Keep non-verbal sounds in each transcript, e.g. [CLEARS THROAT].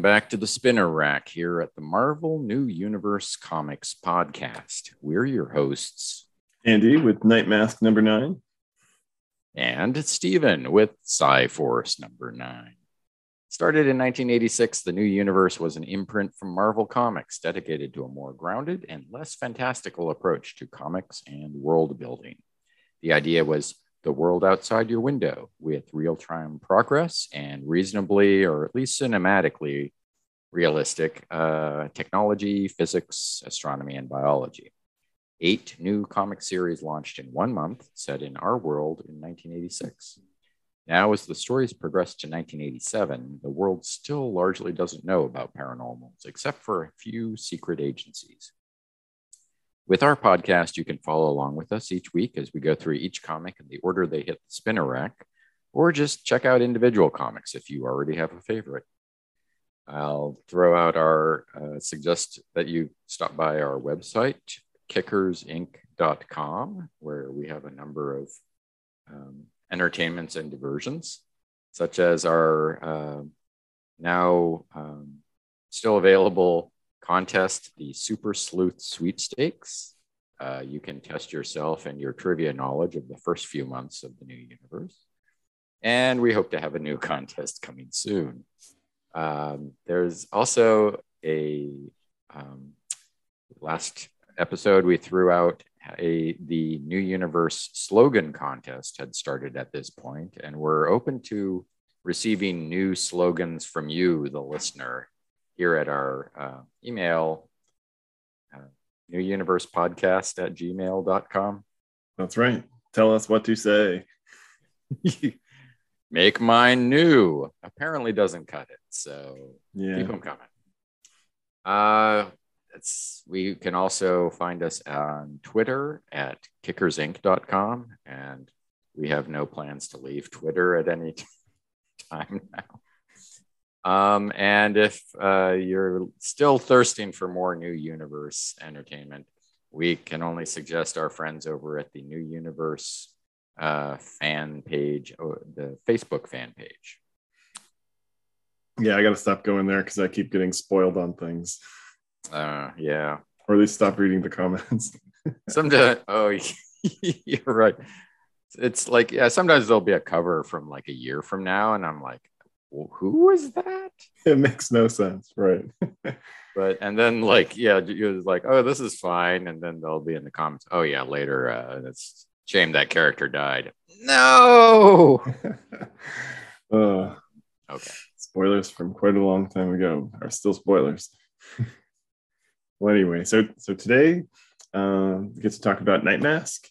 Welcome back to the Spinner Rack here at the Marvel New Universe Comics podcast. We're your hosts, Andy with Night Mask number nine. and Steven with Psi Force number nine. Started in 1986, the New Universe was an imprint from Marvel Comics dedicated to a more grounded and less fantastical approach to comics and world building. The idea was the world outside your window with real time progress and reasonably, or at least cinematically, realistic uh, technology, physics, astronomy, and biology. Eight new comic series launched in one month, set in our world in 1986. Now, as the stories progress to 1987, the world still largely doesn't know about paranormals, except for a few secret agencies. With our podcast, you can follow along with us each week as we go through each comic in the order they hit the spinner rack, or just check out individual comics if you already have a favorite. I'll throw out our uh, suggest that you stop by our website, kickersinc.com, where we have a number of um, entertainments and diversions, such as our uh, now um, still available contest, the Super Sleuth Sweepstakes. Uh, you can test yourself and your trivia knowledge of the first few months of the new universe. And we hope to have a new [LAUGHS] contest coming soon. Um, there's also a um, last episode we threw out a the new universe slogan contest had started at this point and we're open to receiving new slogans from you the listener here at our uh, email uh, new universe podcast at gmail.com That's right. Tell us what to say. [LAUGHS] make mine new apparently doesn't cut it so Yeah. keep them coming uh it's we can also find us on twitter at kickersinc.com and we have no plans to leave twitter at any [LAUGHS] time now um and if uh you're still thirsting for more new universe entertainment we can only suggest our friends over at the new universe uh fan page or the facebook fan page. Yeah, I got to stop going there because I keep getting spoiled on things, uh yeah. Or at least stop reading the comments. [LAUGHS] sometimes oh [LAUGHS] you're right. It's like yeah sometimes there'll be a cover from like a year from now and i'm like well, who was that [LAUGHS] it makes no sense, right? [LAUGHS] but and then like yeah you're like oh this is fine and then they'll be in the comments oh yeah later uh it's shame that character died no [LAUGHS] uh, okay spoilers from quite a long time ago are still spoilers. well, anyway, so so today uh, we get to talk about Night Mask.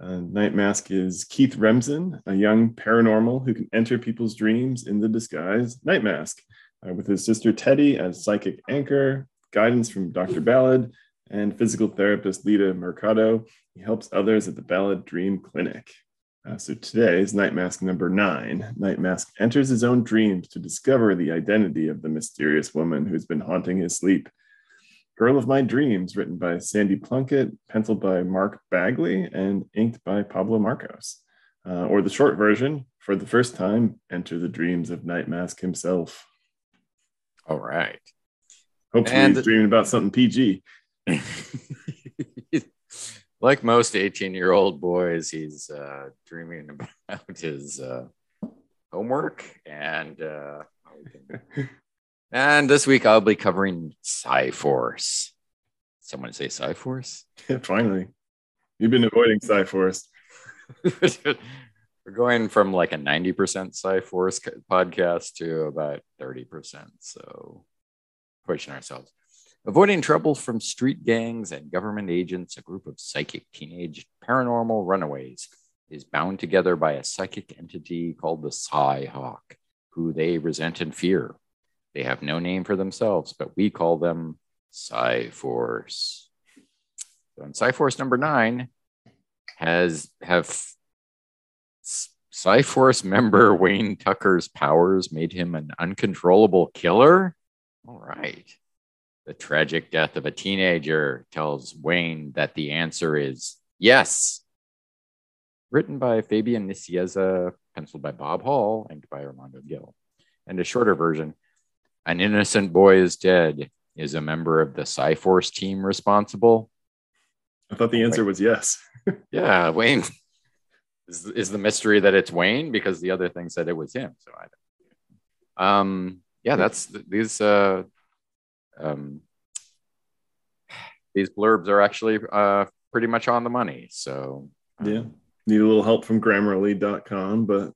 Uh, Night Mask is Keith Remsen, a young paranormal who can enter people's dreams in the disguise Night Mask, uh, with his sister Teddy as psychic anchor, guidance from Dr. Ballad, and physical therapist Lita Mercado. He helps others at the Ballad Dream Clinic. Uh, so today is Night Mask number nine. Night Mask enters his own dreams to discover the identity of the mysterious woman who's been haunting his sleep. Girl of My Dreams, written by Sandy Plunkett, penciled by Mark Bagley, and inked by Pablo Marcos. Uh, or the short version, for the first time, enter the dreams of Night Mask himself. all right Hopefully, And- he's dreaming about something PG. [LAUGHS] like most 18 year old boys he's uh dreaming about [LAUGHS] his uh homework and uh and this week i'll be covering Psiforce. someone say Psiforce? [LAUGHS] Finally, you've been avoiding Psiforce. [LAUGHS] we're going from like a 90% Psiforce co- podcast to about 30% so pushing ourselves Avoiding trouble from street gangs and government agents, a group of psychic teenage paranormal runaways is bound together by a psychic entity called the Psi Hawk, who they resent and fear. They have no name for themselves, but we call them Psi Force. So in Psi Force number nine has have Psi Force member Wayne Tucker's powers made him an uncontrollable killer. All right. The tragic death of a teenager tells Wayne that the answer is yes. Written by Fabian Nicieza, penciled by Bob Hall, inked by Armando Gil. And a shorter version an innocent boy is dead. Is a member of the Psiforce team responsible? I thought the answer was yes. [LAUGHS] yeah, Wayne. Is, is the mystery that it's Wayne because the other thing said it was him. So I don't. Um, yeah, that's these. Uh, um, these blurbs are actually uh, pretty much on the money. So um, yeah, need a little help from Grammarly.com, but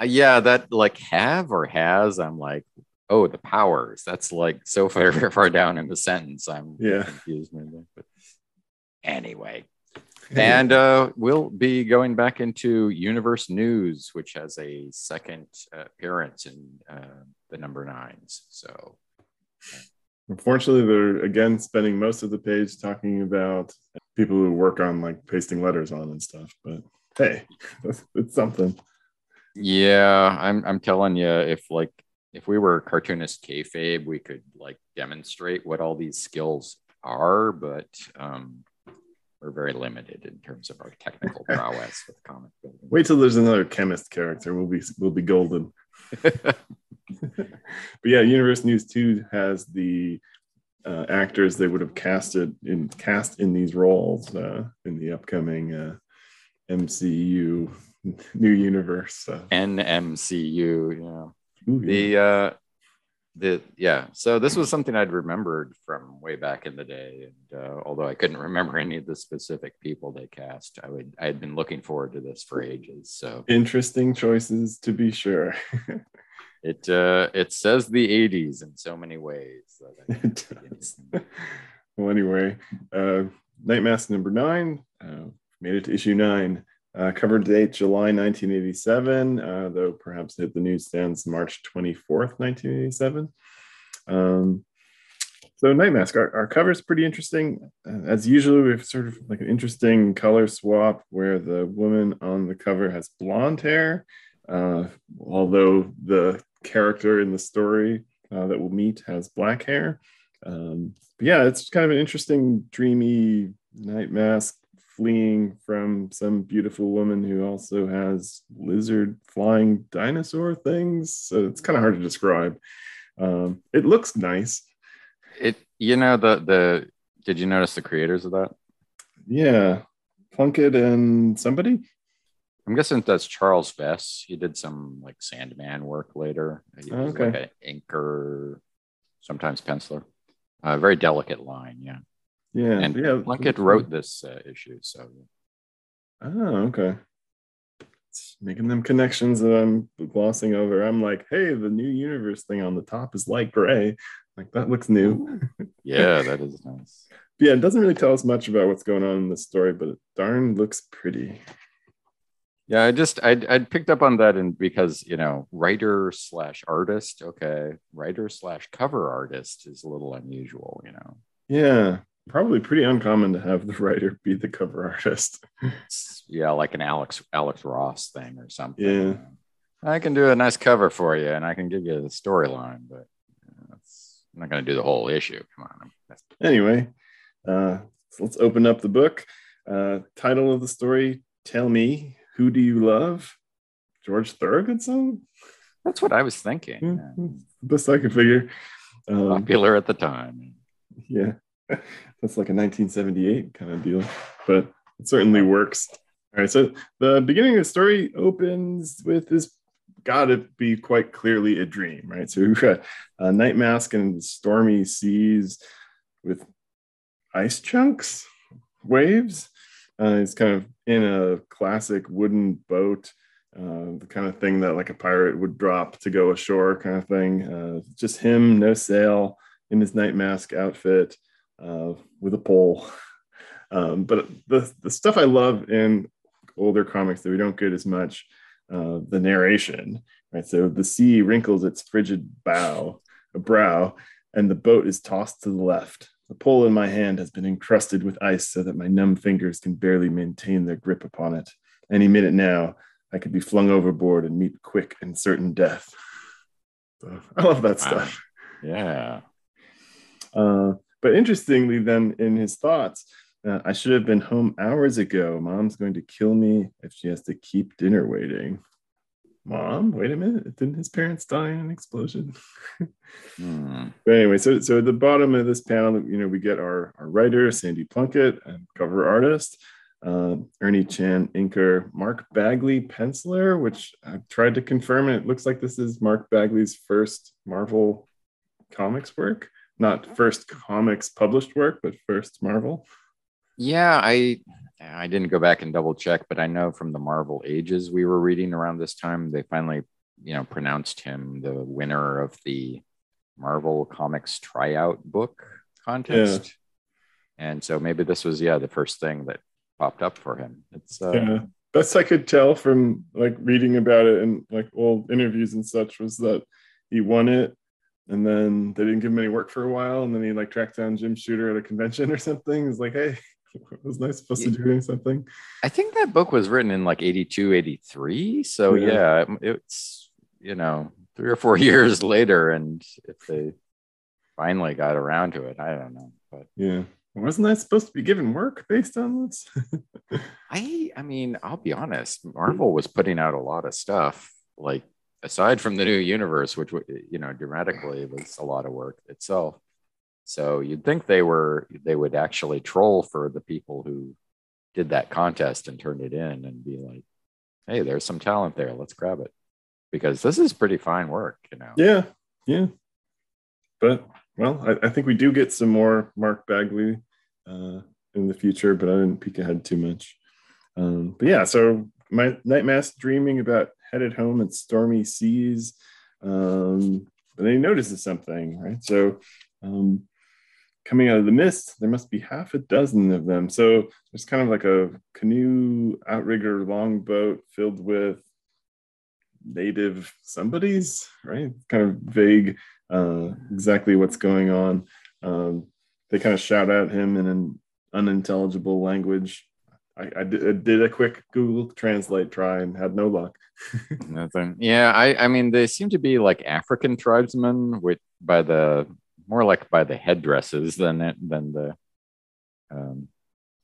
uh, yeah, that like have or has. I'm like, oh, the powers. That's like so [LAUGHS] far far down in the sentence. I'm yeah confused. But anyway. And uh, we'll be going back into Universe News, which has a second uh, appearance in uh, the number nines. So Unfortunately, they're again spending most of the page talking about people who work on like pasting letters on and stuff. But hey, [LAUGHS] it's something. Yeah, I'm I'm telling you, if like if we were cartoonist kayfabe, we could like demonstrate what all these skills are, but um, we're very limited in terms of our technical [LAUGHS] prowess with comic building. Wait till there's another chemist character. We'll be we'll be golden. [LAUGHS] [LAUGHS] but yeah, Universe News 2 has the uh, actors they would have casted in cast in these roles uh, in the upcoming uh, MCU new universe. NMCU, yeah. Ooh, yeah. The uh the yeah. So this was something i'd remembered from way back in the day. And uh, although i couldn't [LAUGHS] remember any of the specific people they cast i would i had been looking forward to this for ages so. Interesting choices to be sure. [LAUGHS] It uh it says the 80s in so many ways [LAUGHS] well anyway uh night number nine uh, made it to issue nine uh, cover date July 1987, uh, though perhaps hit the newsstands March 24th, 1987. Um, so Night Mask, our, our cover is pretty interesting. Uh, as usual, we have sort of like an interesting color swap where the woman on the cover has blonde hair, uh, although the character in the story uh, that we'll meet has black hair. Um, yeah, it's kind of an interesting, dreamy Night Mask fleeing from some beautiful woman who also has lizard flying dinosaur things. So it's kind of hard to describe. Um, it looks nice. It, you know, the the did you notice the creators of that? Yeah, Plunkett and somebody. I'm guessing that's Charles Vess. He did some like Sandman work later. He was okay. like an inker, sometimes penciler. A uh, very delicate line, yeah. Yeah, and yeah. Plunkett wrote this uh, issue, so. Oh, okay. It's making them connections that I'm glossing over. I'm like, hey, the new universe thing on the top is light gray. Like that looks new. [LAUGHS] yeah, that is nice. yeah, it doesn't really tell us much about what's going on in the story, but it darn looks pretty. Yeah, I just I I picked up on that and because you know writer slash artist, okay, writer slash cover artist is a little unusual, you know. Yeah, probably pretty uncommon to have the [LAUGHS] writer be the cover artist. yeah, like an Alex Alex Ross thing or something. Yeah. I can do a nice cover for you and I can give you the storyline, but I'm not going to do the whole issue. Come on. Anyway, uh, so let's open up the book. Uh, title of the story Tell Me, Who Do You Love? George Thorogood song? That's what I was thinking. Mm-hmm. Best I could figure. Um, Popular at the time. Yeah. [LAUGHS] That's like a 1978 kind of deal, but it certainly works. All right, so the beginning of the story opens with this got to be quite clearly a dream, right? So we've got a night mask and stormy seas with ice chunks, waves. Uh, it's kind of in a classic wooden boat, uh, the kind of thing that like a pirate would drop to go ashore, kind of thing. Uh, just him, no sail, in his night mask outfit uh, with a pole. Um, but the, the stuff I love in older comics that we don't get as much, uh, the narration, right? So the sea wrinkles its frigid bow, a brow, and the boat is tossed to the left. The pole in my hand has been encrusted with ice so that my numb fingers can barely maintain their grip upon it. Any minute now, I could be flung overboard and meet quick and certain death. So [LAUGHS] I love that stuff. Yeah. Uh, but interestingly, then in his thoughts, uh, I should have been home hours ago. Mom's going to kill me if she has to keep dinner waiting. mom, wait a minute, didn't his parents die in an explosion? [LAUGHS] Hmm. But anyway, so so at the bottom of this panel, you know, we get our, our writer, Sandy Plunkett, and cover artist, uh, Ernie Chan, inker, Mark Bagley, penciler, which I've tried to confirm, and it looks like this is Mark Bagley's first Marvel comics work. Not first comics published work, but first Marvel. Yeah, I I didn't go back and double check, but I know from the Marvel Ages we were reading around this time, they finally, you know, pronounced him the winner of the Marvel Comics tryout book contest. And so maybe this was, yeah, the first thing that popped up for him. It's uh, yeah best i could tell from like reading about it and like old interviews and such was that he won it and then they didn't give him any work for a while and then he like tracked down jim shooter at a convention [LAUGHS] or something he's like hey [LAUGHS] was I supposed to be doing something? I think that book was written in like 82, 83. So yeah, yeah it's, you know, three or four [LAUGHS] years later. And if they finally got around to it, I don't know. But yeah, wasn't I supposed to be given work based on this? I, I mean, I'll be honest, Marvel was putting out a lot of stuff like aside from the new universe, which, you know, dramatically was a lot of work itself so you'd think they were they would actually troll for the people who did that contest and turned it in and be like, hey, there's some talent there. Let's grab it. Because this is pretty fine work, you know. Yeah, yeah. But well, I, I think we do get some more Mark Bagley uh, in the future, but I didn't peek ahead too much. Um, but yeah, so my night mask dreaming about headed home at stormy seas. Um, and then he notices something, right? So um, coming out of the mist, there must be half a dozen of them. So there's kind of like a canoe outrigger longboat filled with native somebodies, right? Kind of vague uh, exactly what's going on. Um, they kind of shout at him in an unintelligible language. I, I, did, I, did, a quick Google Translate try and had no luck. [LAUGHS] Nothing. Yeah, I, I mean, they seem to be like African tribesmen, with by the more like by the headdresses than it, than the um,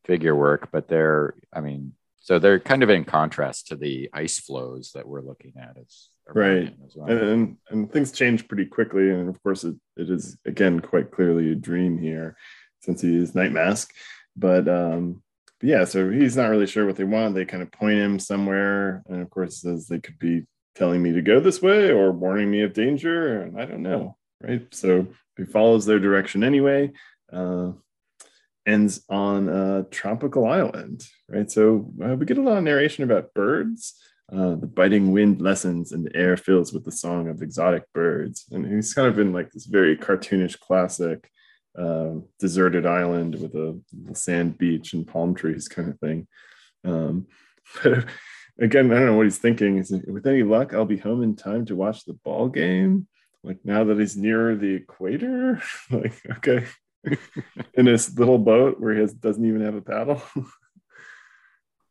figure work. But they're, I mean, so they're kind of in contrast to the ice floes that we're looking at. As right, well. and, and, and things change pretty quickly, and of course, it, it is again quite clearly a dream here, since he is Night Mask. But um, but yeah, so he's not really sure what they want. They kind of point him somewhere, and of course, says they could be telling me to go this way or warning me of danger, and I don't know, right? So he follows their direction anyway. Uh, ends on a tropical island, right? So uh, we get a lot of narration about birds. Uh, the biting wind lessens and the air fills with the song of exotic birds. And he's kind of in like this very cartoonish classic uh, deserted island with a sand beach and palm trees kind of thing. Um, [LAUGHS] but again, I don't know what he's thinking. Is with any luck, I'll be home in time to watch the ball game. Like now that he's near the equator? [LAUGHS] Like okay. [LAUGHS] In his little boat where he has, doesn't even have a paddle.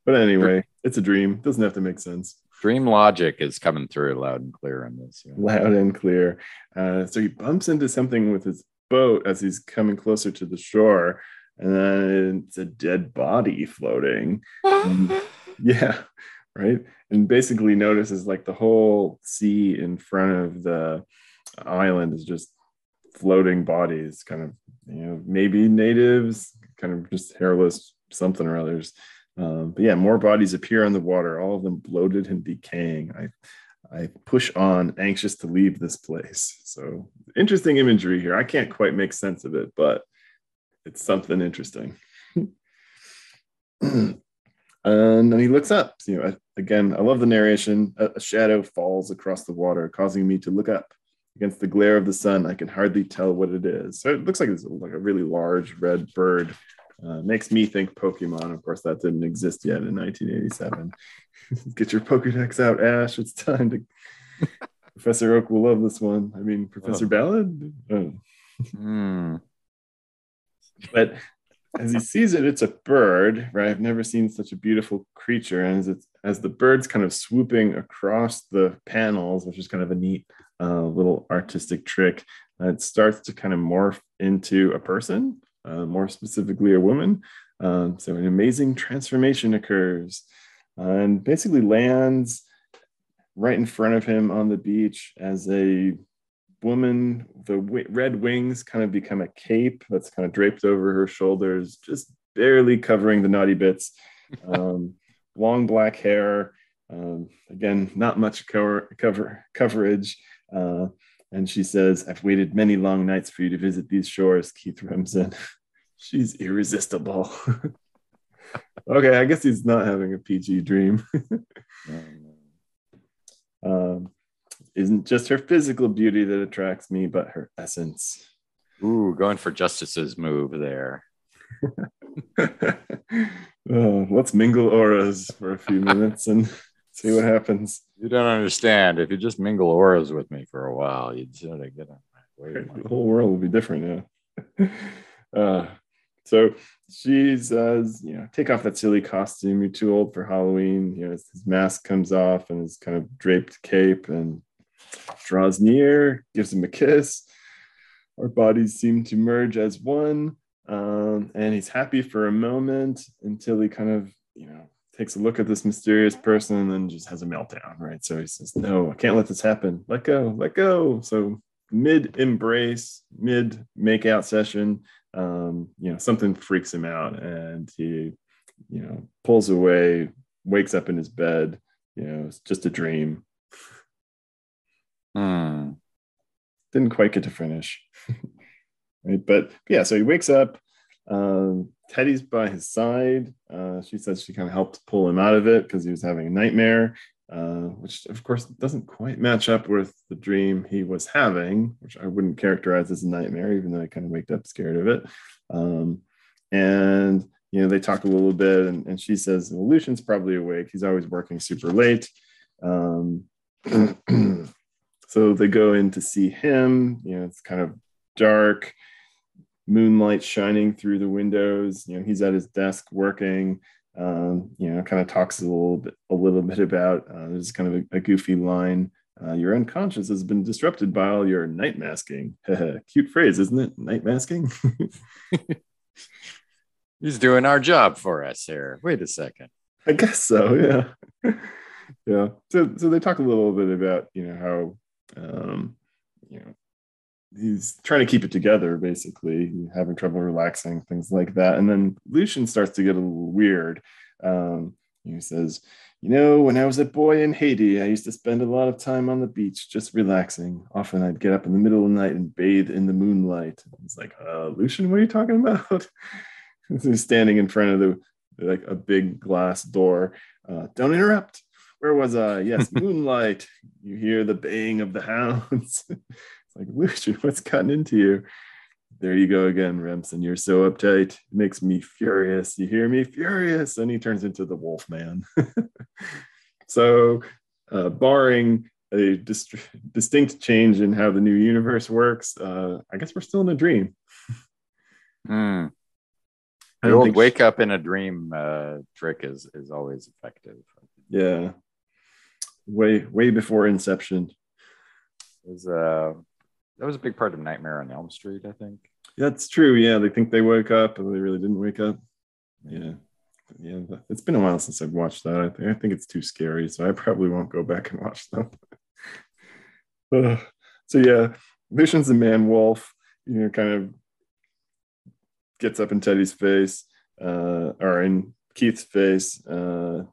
But anyway it's a dream. Doesn't have to make sense. Dream logic is coming through loud and clear on this yeah. loud and clear. Uh, so he bumps into something with his boat as he's coming closer to the shore and then it's a dead body floating [LAUGHS] yeah right and basically notices like the whole sea in front of the island is just floating bodies, kind of, you know, maybe natives, kind of just hairless something or others. Um, but yeah, more bodies appear on the water, all of them bloated and decaying. I I push on, anxious to leave this place. So interesting imagery here. I can't quite make sense of it, but it's something interesting. [CLEARS THROAT] and then he looks up. You know, again, I love the narration. A, a shadow falls across the water, causing me to look up. Against the glare of the sun, I can hardly tell what it is. So it looks like it's like a really large red bird. Uh, makes me think Pokemon. Of course, that didn't exist yet in 1987. [LAUGHS] Get your Pokedex out, Ash. It's time to. [LAUGHS] Professor Oak will love this one. I mean, Professor oh. Ballad. Oh. Mm. But as he sees it, it's a bird, right? I've never seen such a beautiful creature. And as it's as the bird's kind of swooping across the panels, which is kind of a neat uh, little artistic trick. Uh, it starts to kind of morph into a person, uh, more specifically a woman. Um, so an amazing transformation occurs and basically lands right in front of him on the beach as a woman, the w- red wings kind of become a cape that's kind of draped over her shoulders, just barely covering the naughty bits. [LAUGHS] Um, long black hair. Um, again, not much cover, cover coverage. Uh, and she says, I've waited many long nights for you to visit these shores, Keith Remsen. [LAUGHS] She's irresistible. [LAUGHS] okay, I guess he's not having a PG dream. [LAUGHS] um, isn't just her physical beauty that attracts me, but her essence. Ooh, going for Justice's move there. oh, let's mingle auras for a few minutes and see what happens. You don't understand. If you just mingle auras with me for a while, you'd sort of get on my way. [LAUGHS] The whole world will be different, yeah. [LAUGHS] Uh, so she says, you know, take off that silly costume. You're too old for Halloween. You know, his mask comes off and his kind of draped cape and draws near, gives him a kiss. Our bodies seem to merge as one. Um, and he's happy for a moment until he kind of, you know, takes a look at this mysterious person and then just has a meltdown, right? So he says, No, I can't let this happen. Let go, let go. So mid embrace, mid make out session, um, you know, something freaks him out and he, you know, pulls away, wakes up in his bed, you know, it's just a dream. Hmm. Didn't quite get to finish. [LAUGHS] right. But yeah, so he wakes up. Um, Teddy's by his side. Uh, she says she kind of helped pull him out of it because he was having a nightmare, uh, which of course doesn't quite match up with the dream he was having, which I wouldn't characterize as a nightmare, even though I kind of waked up scared of it. Um, and you know, they talk a little bit, and, and she says, well, Lucian's probably awake. He's always working super late. Um, [CLEARS THROAT] so they go in to see him. You know, it's kind of dark moonlight shining through the windows. You know, he's at his desk working. Um, you know, kind of talks a little bit, a little bit about. Uh, there's kind of a, a goofy line. Uh, your unconscious has been disrupted by all your night masking. [LAUGHS] Cute phrase, isn't it? Night masking. [LAUGHS] He's doing our job for us here. Wait a second. I guess so. Yeah. [LAUGHS] yeah. So, so they talk a little bit about you know how um, you know he's trying to keep it together basically having trouble relaxing things like that. And then lucian starts to get a little weird. Um, he says you know when i was a boy in haiti i used to spend a lot of time on the beach just relaxing. Often i'd get up in the middle of the night and bathe in the moonlight. It's like uh, lucian what are you talking about? [LAUGHS] He's standing in front of the like a big glass door. Uh, don't interrupt. Where was i? Yes [LAUGHS] moonlight. You hear the baying of the hounds [LAUGHS] like, Lucian, [LAUGHS] what's gotten into you? There you go again, Remsen. You're so uptight. It makes me furious. You hear me? Furious. And he turns into the wolf man. [LAUGHS] so, uh, barring a dist- distinct change in how the new universe works, uh, I guess we're still in a dream. [LAUGHS] Hmm. The old wake up in a dream uh, trick is is always effective. Yeah, way way before Inception. Is uh that was a big part of Nightmare on Elm Street, I think. That's true. Yeah, they think they woke up, but they really didn't wake up. Yeah, yeah. It's been a while since I've watched that. I think I think it's too scary, so I probably won't go back and watch them. [LAUGHS] so yeah, Lucian's the man wolf. You know, kind of gets up in Teddy's face, uh, or in Keith's face. Uh,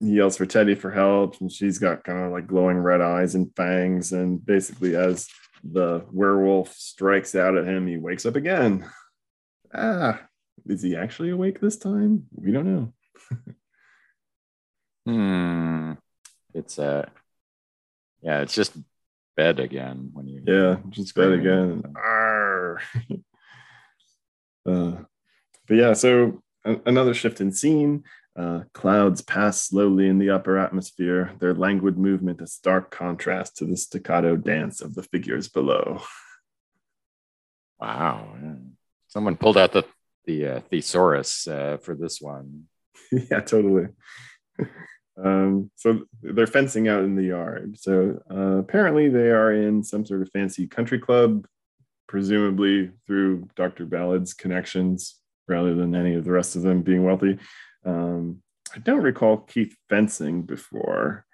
he yells for Teddy for help, and she's got kind of like glowing red eyes and fangs, and basically as the werewolf strikes out at him. He wakes up again. Ah, is he actually awake this time? We don't know. [LAUGHS] hmm. It's uh yeah, it's just bed again when you Yeah, just bed again. [LAUGHS] uh, but yeah, so a- another shift in scene. Uh, clouds pass slowly in the upper atmosphere, their languid movement a stark contrast to the staccato dance of the figures below. Wow. Someone pulled out the, the uh, thesaurus uh, for this one. [LAUGHS] yeah, totally. Um, so they're fencing out in the yard. So uh, apparently they are in some sort of fancy country club, presumably through Dr. Ballad's connections rather than any of the rest of them being wealthy. Um, I don't recall Keith fencing before,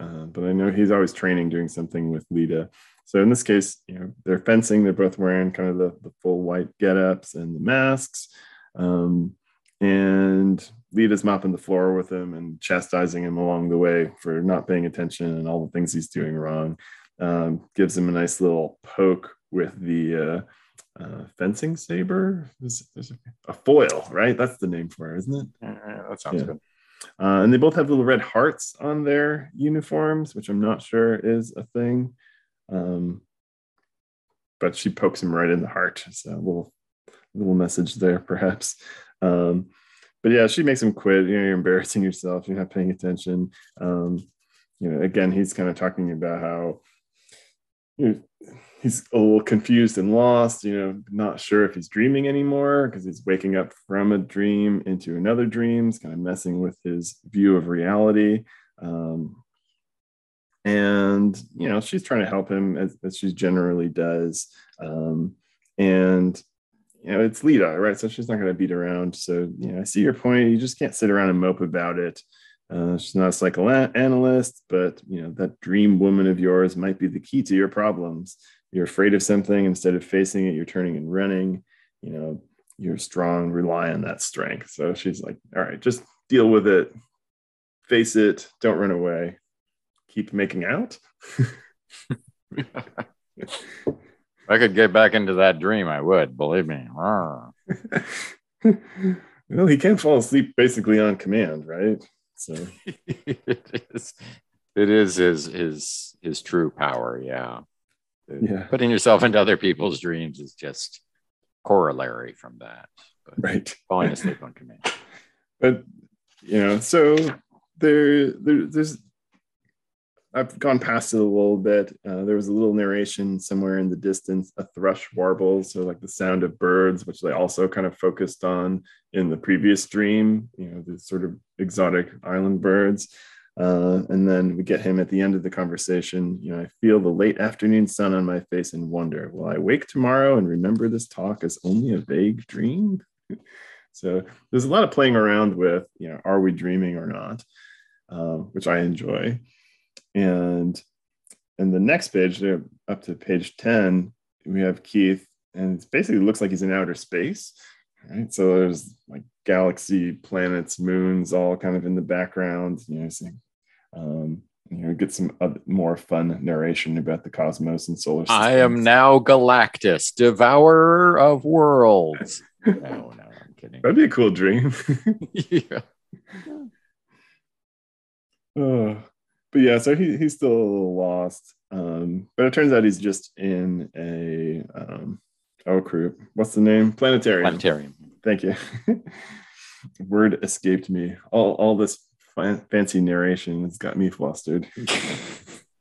uh, but I know he's always training, doing something with Lita. So in this case, you know, they're fencing. They're both wearing kind of the, the full white get-ups and the masks. Um, and Lita's mopping the floor with him and chastising him along the way for not paying attention and all the things he's doing wrong. Um, gives him a nice little poke with the uh, uh, fencing saber. There's, there's a, foil, right? That's the name for it, isn't it? Yeah, that sounds yeah. good. Uh, and they both have little red hearts on their uniforms, which I'm not sure is a thing. Um, but she pokes him right in the heart. So a little little message there, perhaps. Um, but yeah, she makes him quit. You know, you're embarrassing yourself. You're not paying attention. Um, you know, again, he's kind of talking about how you know, he's a little confused and lost. You know, not sure if he's dreaming anymore because he's waking up from a dream into another dream. It's kind of messing with his view of reality. Um, and you know she's trying to help him as, as she generally does um, and you know it's Lita right so she's not going to beat around so you know i see your point you just can't sit around and mope about it uh, she's not a psychoanalyst but you know that dream woman of yours might be the key to your problems you're afraid of something instead of facing it you're turning and running you know you're strong rely on that strength so she's like all right just deal with it face it don't run away keep making out. if I could get back into that dream, I would. Believe me. [LAUGHS] well, he can fall asleep basically on command, right? So [LAUGHS] it is. It is his his his true power. Yeah. Yeah. Putting yourself into other people's dreams is just corollary from that. But right. Falling asleep on command. [LAUGHS] But you know, so there, there there's I've gone past it a little bit. Uh, there was a little narration somewhere in the distance, a thrush warbles, so like the sound of birds, which they also kind of focused on in the previous dream, you know, the sort of exotic island birds. Uh, and then we get him at the end of the conversation. You know, I feel the late afternoon sun on my face and wonder, will I wake tomorrow and remember this talk as only a vague dream? [LAUGHS] so there's a lot of playing around with, you know, are we dreaming or not, uh, which I enjoy. And and the next page, up to page 10, we have Keith, and it basically looks like he's in outer space. Right. So there's like galaxy, planets, moons, all kind of in the background. You know, so, um, you know, get some other, more fun narration about the cosmos and solar systems. I am now Galactus, devourer of worlds. [LAUGHS] no, no, I'm kidding. That'd be a cool dream. [LAUGHS] yeah. Oh, but yeah, so he, he's still a little lost. Um, but it turns out he's just in a um, oh crew. What's the name? Planetarium. Planetarium. Thank you. [LAUGHS] Word escaped me. All all this fancy narration has got me flustered. [LAUGHS]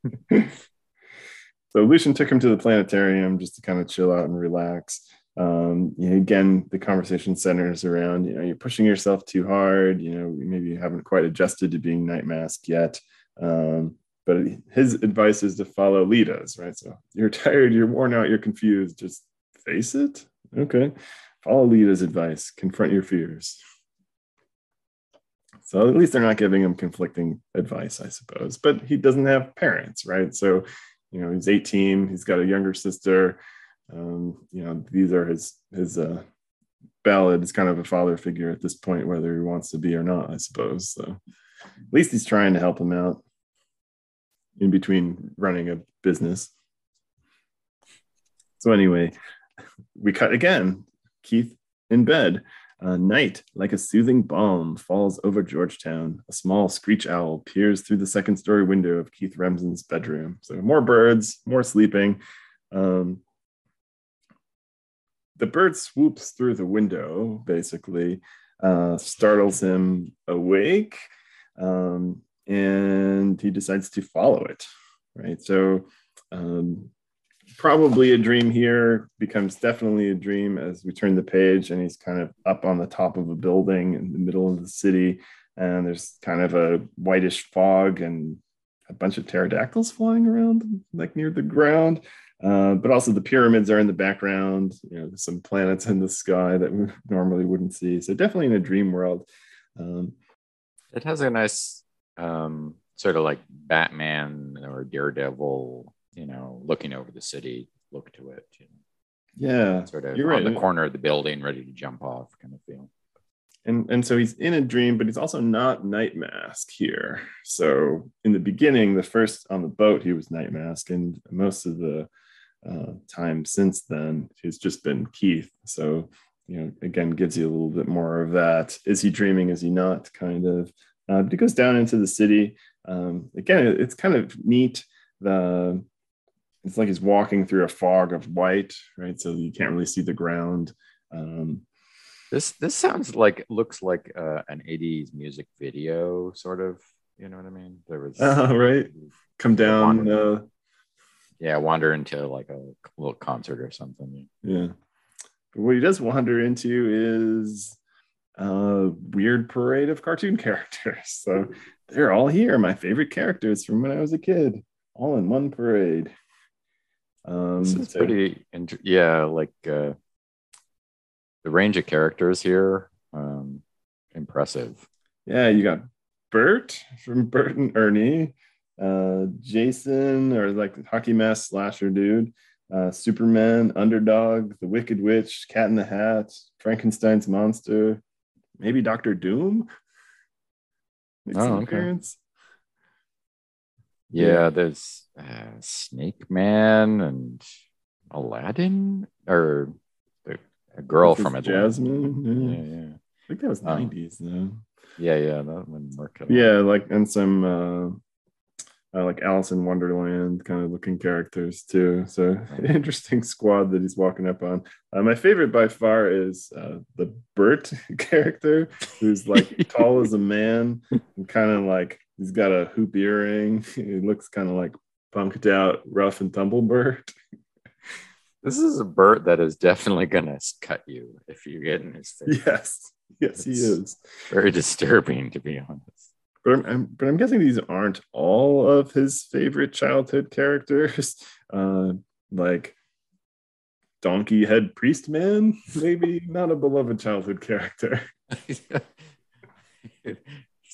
[LAUGHS] so Lucian took him to the planetarium just to kind of chill out and relax. Um, you know, again, the conversation centers around, you know, you're pushing yourself too hard. You know, maybe you haven't quite adjusted to being night mask yet. Um, but his advice is to follow Lita's, right? So you're [LAUGHS] tired, you're worn out, you're confused, just face it. Okay. Follow Lita's advice, confront your fears. So at least they're not giving him conflicting advice, I suppose. But he doesn't have parents, right? So, you know, he's 18, he's got a younger sister. Um, you know, these are his his uh ballad is kind of a father figure at this point, whether he wants to be or not, I suppose. So at least he's trying to help him out in between running a business. So anyway, we cut again. Keith in bed. A night, like a soothing balm, falls over Georgetown. A small screech owl peers through the second story window of Keith Remsen's bedroom. So more birds, more sleeping. Um, the bird swoops through the window, basically, uh, startles him awake. Um, and he decides to follow it right so um, probably a dream here becomes definitely a dream as we turn the page and he's kind of up on the top of a building in the middle of the city. And there's kind of a whitish fog and a bunch of pterodactyls flying around like near the ground. Uh, but also the pyramids are in the background you know some planets in the sky that we [LAUGHS] normally wouldn't see. So definitely in a dream world. Um, it has a nice um, sort of like Batman or Daredevil, you know, looking over the city, look to it. You know, Yeah. sort of You're on right. the corner of the building, ready to jump off, kind of feel. and and so he's in a dream, but he's also not Night Mask here. So in the beginning, the first on the boat, he was Night Mask, and most of the uh, time since then, he's just been Keith. So you know, again, gives you a little bit more of that. Is he dreaming? Is he not? Kind of. Uh, but he goes down into the city. Um, again, it's kind of neat. The it's like he's walking through a fog of white, right? So you can't really see the ground. Um, This this sounds like looks like uh, an '80s music video, sort of. You know what I mean? There was uh, [LAUGHS] right. Come down. Uh, yeah, wander into like a little concert or something. Yeah. But what he does wander into is a weird parade of cartoon [LAUGHS] characters. So they're all here, my favorite characters from when I was a kid, all in one parade. Um, This is so- pretty, int- yeah, like uh, the range of characters here, um, impressive. yeah, you got Bert from Bert and Ernie, uh, Jason, or like hockey mask slasher dude, uh, Superman, Underdog, The Wicked Witch, Cat in the Hat, Frankenstein's monster, maybe Doctor Doom. Makes Oh, an okay. appearance. Yeah, there's uh, Snake Man and Aladdin, or the, a girl from Aladdin. Jasmine. Yeah. Yeah, yeah, I think that was Oh. 90s though. yeah, yeah. That one out. Yeah, like and some uh, uh like Alice in Wonderland kind of looking characters too. So [LAUGHS] interesting squad that he's walking up on. Uh, my favorite by far is uh, the Bert [LAUGHS] character, who's like tall as a man and kind of like he's got a hoop earring. [LAUGHS] He looks kind of like punked out, rough and tumble Bert. [LAUGHS] This is a Bert that is definitely gonna cut you if you get in his face. Yes, yes, he is. Very disturbing, to be honest. But I'm, I'm but I'm guessing these aren't all of his favorite childhood characters. [LAUGHS] Uh, like Donkey Head Priest Man, maybe not a beloved childhood character.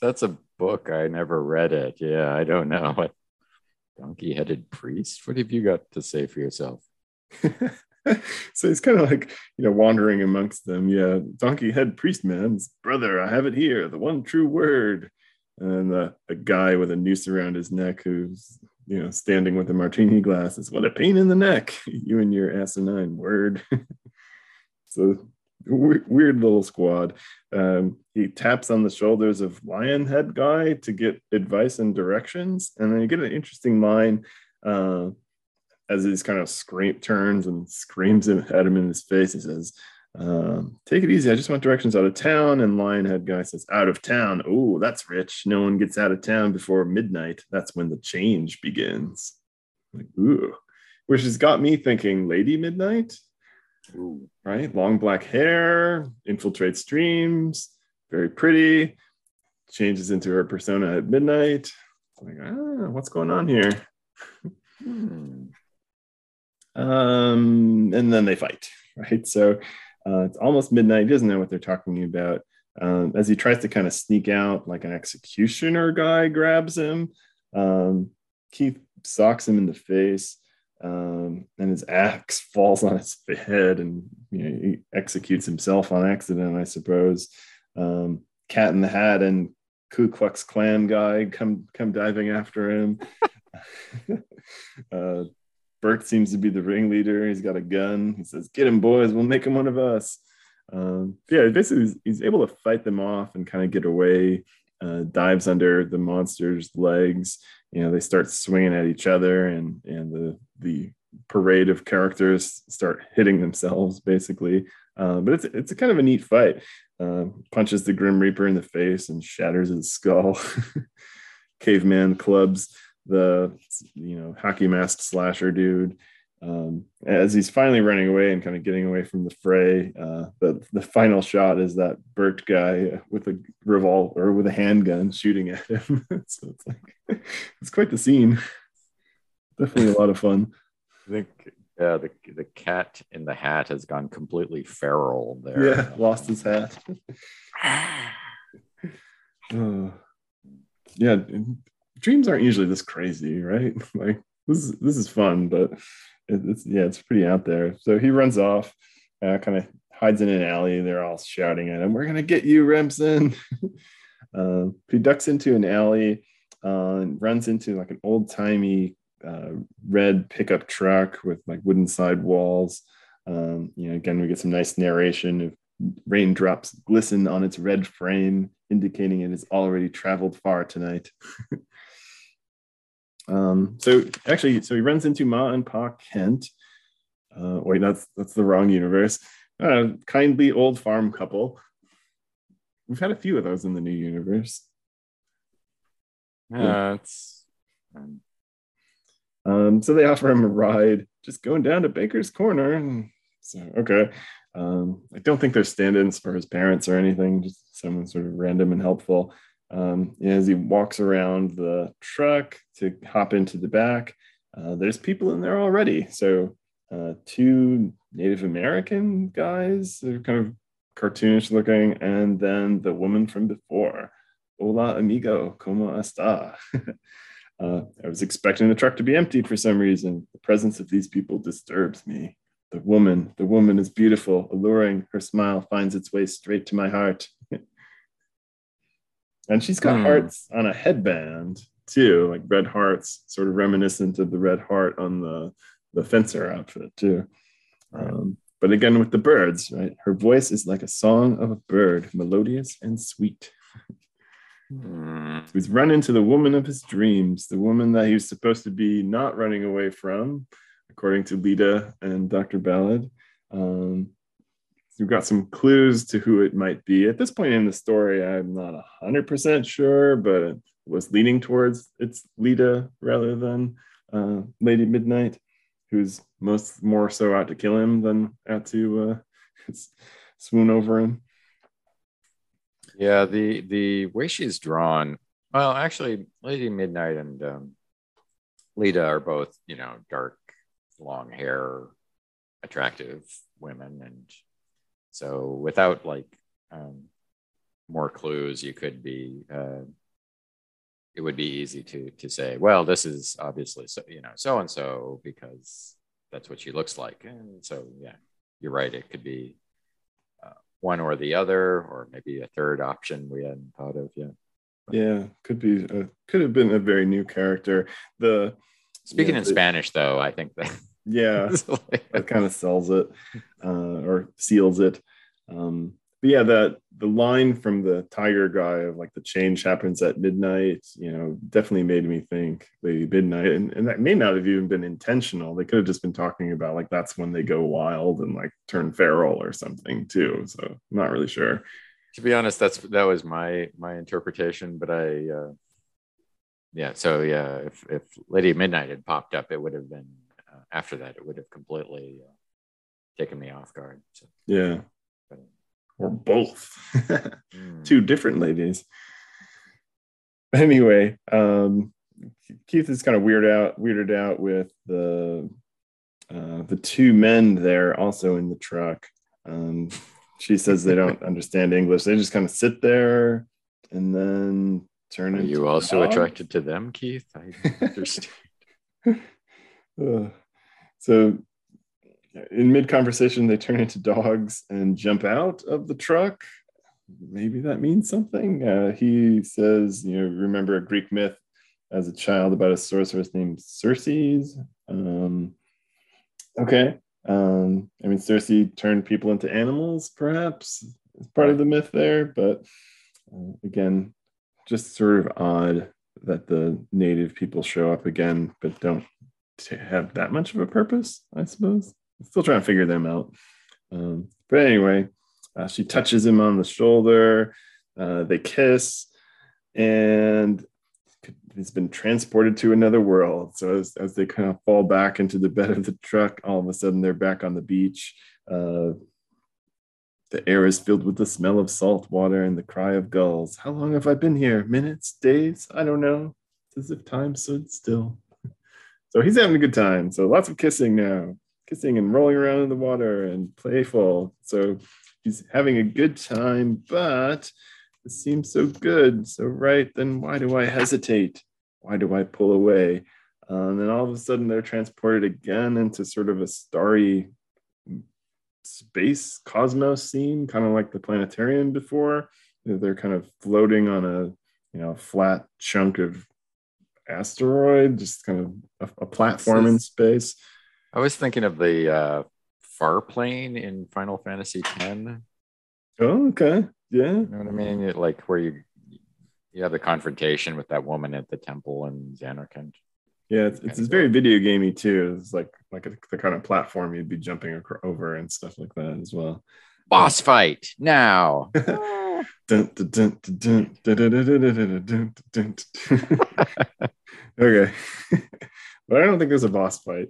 That's a book. I never read it. Yeah, I don't know. [LAUGHS] Donkey headed priest? What have you got to say for yourself? [LAUGHS] so he's kind of like you know wandering amongst them. Yeah, Donkey Head Priest Man's brother. I have it here, the one true word. And uh, a guy with a noose around his neck who's you know standing with a martini glass. Is what a pain in the neck. [LAUGHS] You and your asinine word. so weird, little squad. Um, he taps on the shoulders of Lionhead guy to get advice and directions, and then you get an interesting line. Uh, as he's kind of scream turns and screams at him in his face. He says, um, "Take it easy. I just want directions out of town." And Lionhead guy says, "Out of town. Oh, that's rich. No one gets out of town before midnight. That's when the change begins." Like, ooh, which has got me thinking, Lady Midnight, Ooh. right? Long black hair, infiltrates dreams, very pretty. Changes into her persona at midnight. Like, ah, what's going on here? Hmm. Um, and then they fight, [LAUGHS] right? So uh, it's almost midnight. He doesn't know what they're talking about. Um, as he tries to kind of sneak out, like an executioner guy grabs him. Um, Keith socks him in the face, um, and his axe [LAUGHS] falls on his head, and you know, he executes himself on accident, I suppose. Um, Cat in the Hat and Ku Klux Klan guy come come diving after him. [LAUGHS] uh, Bert seems to be the ringleader. He's got a gun. He says, "Get him, boys. We'll make him one of us." Um, yeah, basically, he's, he's able to fight them off and kind of get away. Uh, dives under the monster's legs. You know, they start swinging at each other, and and the the parade of characters start hitting themselves, basically. Uh, but it's it's a kind of a neat fight. Uh, punches the Grim Reaper in the face and shatters his skull. [LAUGHS] Caveman clubs the you know hockey mask slasher dude um, as he's finally running away and kind of getting away from the fray uh, the, the final shot is that Bert guy with a revolver or with a handgun shooting at him [LAUGHS] so it's like [LAUGHS] it's quite the scene definitely a lot of fun I think yeah, the the cat in the hat has gone completely feral there. yeah lost his hat Oh. [SIGHS] yeah dreams aren't usually this crazy, right? [LAUGHS] like this is this is fun, but it's yeah, it's pretty out there. So he runs off, uh, kind of hides in an alley. They're all shouting at him, "We're gonna get you, Remsen!" uh, [LAUGHS] he ducks into an alley uh, and runs into like an old timey uh, red pickup truck with like wooden sidewalls. Um, you know, again, we get some nice narration of raindrops glisten on its red frame, indicating it has already traveled far tonight. [LAUGHS] um, so actually, so he runs into Ma and Pa Kent. Uh, wait, that's that's the wrong universe. Uh, kindly old farm couple. We've had a few of those in the new universe. Yeah, it's. Um, so they offer him a ride, just going down to Baker's Corner. So, okay. Um, I don't think they're stand ins for his parents or anything, just someone sort of random and helpful. Um, as he walks around the truck to hop into the back, uh, there's people in there already. So, uh, two Native American guys, they're kind of cartoonish looking, and then the woman from before. Hola, amigo, ¿cómo está? [LAUGHS] uh, I was expecting the truck to be empty for some reason. The presence of these people disturbs me. The woman, the woman is beautiful, alluring. Her smile finds its way straight to my heart. And she's got mm. hearts on a headband too, like red hearts, sort of reminiscent of the red heart on the the fencer outfit too. Um, but again, with the birds, right? Her voice is like a song of a bird, melodious and sweet. He's run into the woman of his dreams, the woman that he was supposed to be not running away from, according to Lita and Dr. Ballard. Um, we've got some clues to who it might be. At this point in the story, I'm not 100% sure, but was leaning towards it's Lita rather than uh, Lady Midnight, who's most more so out to kill him than out to uh, [LAUGHS] swoon over him. Yeah, the the way she's drawn. Well, actually, Lady Midnight and um, Lita are both, you know, dark long hair, attractive women. And so without like um, more clues, you could be, uh, it would be easy to, to say, well, this is obviously, so, you know, so-and-so because that's what she looks like. And so, yeah, you're right. It could be uh, one or the other, or maybe a third option we hadn't thought of yet. Yeah, could be. A, could have been a very new character. The speaking in Spanish, though, I think that [LAUGHS] yeah, [LAUGHS] that kind of sells it uh, or seals it. Um, but yeah, that the line from the tiger guy of like the change happens at midnight, you know, definitely made me think Lady Midnight, and, and that may not have even been intentional. They could have just been talking about like that's when they go wild and like turn feral or something too. So I'm not really sure. To be honest, that's that was my my interpretation, but I. Uh, yeah, so yeah, if if Lady Midnight had popped up, it would have been after that, it would have completely uh, taken me off guard. So, yeah. But, or both. [LAUGHS] mm. Two different ladies. Anyway, um, Keith is kind of weirded out, weirded out with the uh, the two men there also in the truck. Um, she says they don't [LAUGHS] understand English. They just kind of sit there and then turn. Are you also attracted to them, Keith? I [LAUGHS] understand. uh, so in mid conversation, they turn into dogs and jump out of the truck. Maybe that means something. Uh, he says, you know, remember a Greek myth as a child about a sorceress named Circe. Um, okay. Um, I mean, Circe turned people into animals, perhaps, as part of the myth there. But uh, again, just sort of odd that the native people show up again, but don't to have that much of a purpose, I suppose. I'm still trying to figure them out. Um, but anyway, uh, she touches him on the shoulder. Uh, they kiss, and he's been transported to another world. So as, as they kind of fall back into the bed of the truck, all of a sudden they're back on the beach. Uh, the air is filled with the smell of salt water and the cry of gulls. How long have I been here? Minutes? Days? I don't know. It's as if time stood still. So he's having a good time. So lots of kissing now, kissing and rolling around in the water and playful. So he's having a good time, but it seems so good, so right. Then why do I hesitate? why do I pull away? Uh, and then all of a sudden they're transported again into sort of a starry space cosmos scene, kind of like the planetarium before. They're kind of floating on a you know flat chunk of asteroid, just kind of a, a platform in space. I was thinking of the uh, Farplane in Final Fantasy X. Oh, okay. Yeah. You know what I mean? It, like where you you have the confrontation with that woman at the temple in Zanarkand. Yeah, it's, it's, it's very video gamey too. It's like like a, the kind of platform you'd be jumping over and stuff like that as well. Boss fight now. [LAUGHS] okay, but I don't think there's a boss fight.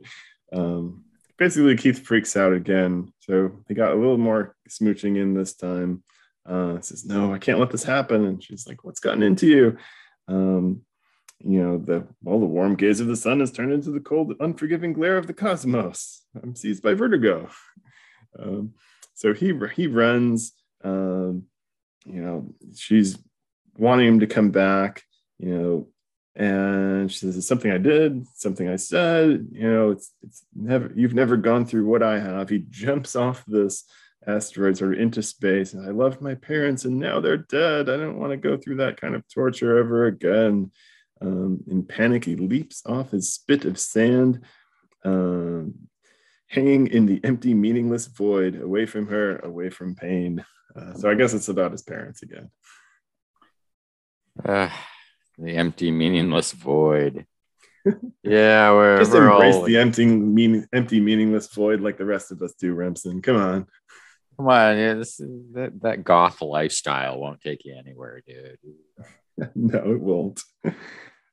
Um, basically, Keith freaks out again, so he got a little more smooching in this time. Uh, says, "No, I can't let this happen," and she's like, "What's gotten into you?" Um, you know, the well, the warm gaze of the sun has turned into the cold, unforgiving glare of the cosmos. I'm seized by vertigo. Um, so he he runs. Um, you know, she's wanting him to come back. You know, and she says, "It's something I did, something I said. You know, it's it's never you've never gone through what I have." He [LAUGHS] jumps off this asteroid sort of into space, and I loved my parents, and now they're dead. I don't want to go through that kind of torture ever again. Um, in panic, he leaps off his spit of sand, um, hanging in the empty, meaningless void, away from her, away from pain. Uh, so I guess it's about his parents again. Uh, the empty, meaningless [LAUGHS] void. yeah, we're just we're embrace all, the empty, mean, empty, meaningless void like the rest of us do, Remsen. Come on. Come on, yeah, this, that that goth lifestyle won't take you anywhere, dude. [LAUGHS] no, it won't.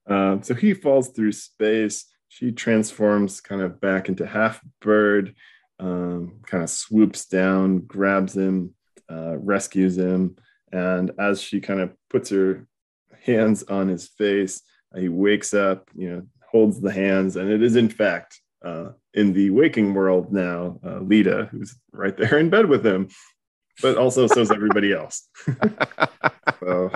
Um, so he falls through space. She transforms kind of back into half bird, um, kind of swoops down, grabs him, uh, rescues him. And as she kind of puts her hands on his face, he wakes up, you know, holds the hands, and it is in fact uh, in the waking world now, uh, Lita, who's right there in bed with him, but also so is everybody else. [LAUGHS] so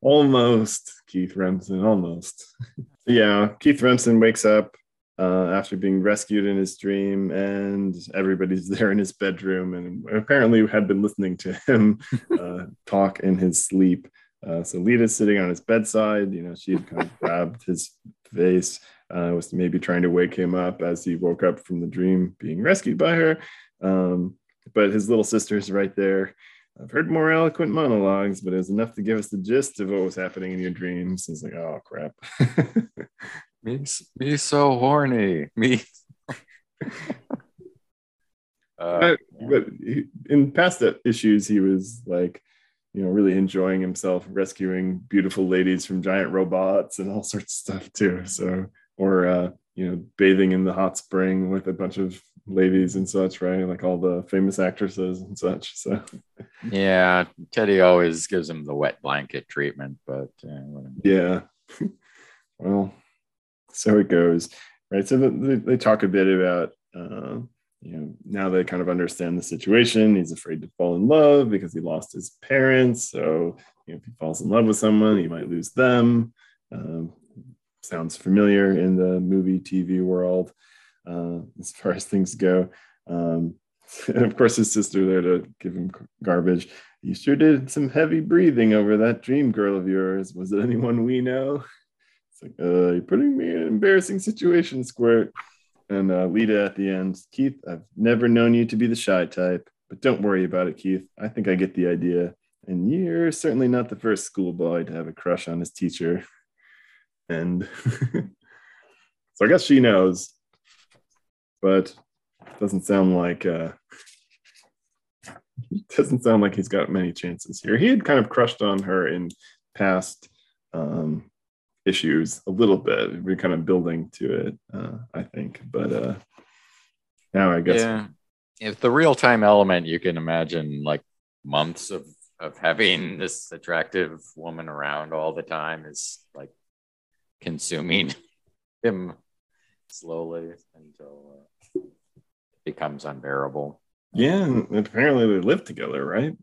almost Keith Remsen, almost. [LAUGHS] yeah, Keith Remsen wakes up uh, after being rescued in his dream, and everybody's [LAUGHS] there in his bedroom, and apparently had been listening to him [LAUGHS] uh, talk in his sleep. Uh, so Lita's sitting on his bedside. You know, she had kind of [LAUGHS] grabbed his face, uh, was maybe trying to wake him up as he woke up from the dream, being rescued by her. Um, but his little sister's right there I've heard more eloquent monologues, but it was enough to give us the gist of what was happening in your dreams. It's like, oh crap. Me, me so horny. Me. [LAUGHS] uh, but he, in past issues, he was like, you know, really enjoying himself, rescuing beautiful ladies from giant robots and all sorts of stuff too. So, or uh, you know, bathing in the hot spring with a bunch of ladies and such, right? Like all the famous actresses and such. So, yeah, Teddy always gives him the wet blanket treatment, but uh, yeah, [LAUGHS] well, so it goes, right? So they, they talk a bit about, uh, you know, now they kind of understand the situation. He's afraid to fall in love because he lost his parents. So, you know, if he falls in love with someone, he might lose them. Um, sounds familiar in the movie TV world uh, as far as things go. Um, and [LAUGHS] of course, his sister there to give him garbage. You sure did some heavy breathing over that dream girl of yours. Was it anyone we know? It's like, uh, you're putting me in an embarrassing situation, Squirt. And uh, Lita at the end, Keith, I've never known you to be the shy type, but don't worry about it, Keith. I think I get the idea. And you're certainly not the first schoolboy to have a crush on his teacher. And [LAUGHS] so I guess she knows, but doesn't sound like uh, [LAUGHS] doesn't sound like he's got many chances here. He had kind of crushed on her in past um, issues a little bit. We're kind of building to it, uh, I think. But uh, now I guess. Yeah. If the real time element, you can imagine like months of, of having [LAUGHS] this attractive woman around all the time is like consuming [LAUGHS] him slowly until uh, it becomes unbearable. Yeah, and apparently they live together, right?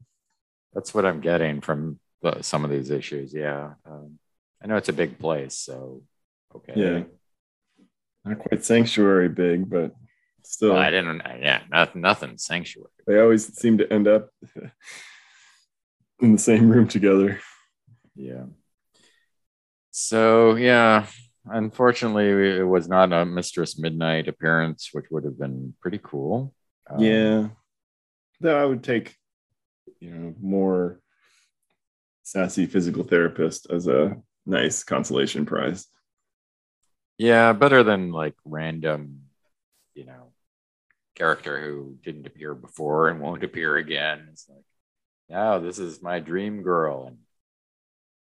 That's what I'm getting from the, some of these issues. Yeah, um, I know it's a big place, so okay. Yeah. Not quite sanctuary big, but still. Well, I didn't. Yeah, nothing. Nothing sanctuary. They always seem to end up [LAUGHS] in the same room together. Yeah. So yeah, unfortunately, it was not a Mistress Midnight appearance, which would have been pretty cool. Um, yeah. Though I would take, you know, more sassy physical therapist as a nice consolation prize. Yeah, better than like random, you know, character who didn't appear before and won't appear again. It's like, now this is my dream girl, and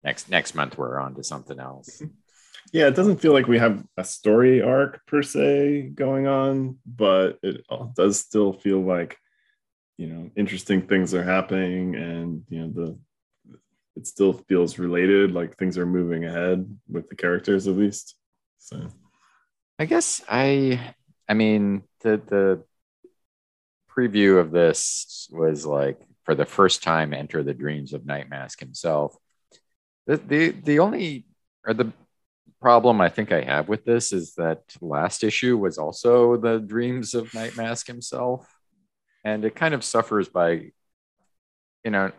next next month we're on to something else. [LAUGHS] Yeah, it doesn't feel like we have a story arc per se going on, but it does still feel like you know interesting things are happening, and you know the it still feels related, like things are moving ahead with the characters at least. So, I guess I, I mean the the preview of this was like for the first time enter the dreams of Nightmask himself. The the the only or the problem I think I have with this is that last issue was also the dreams of Nightmask himself. And it kind of suffers by, you know,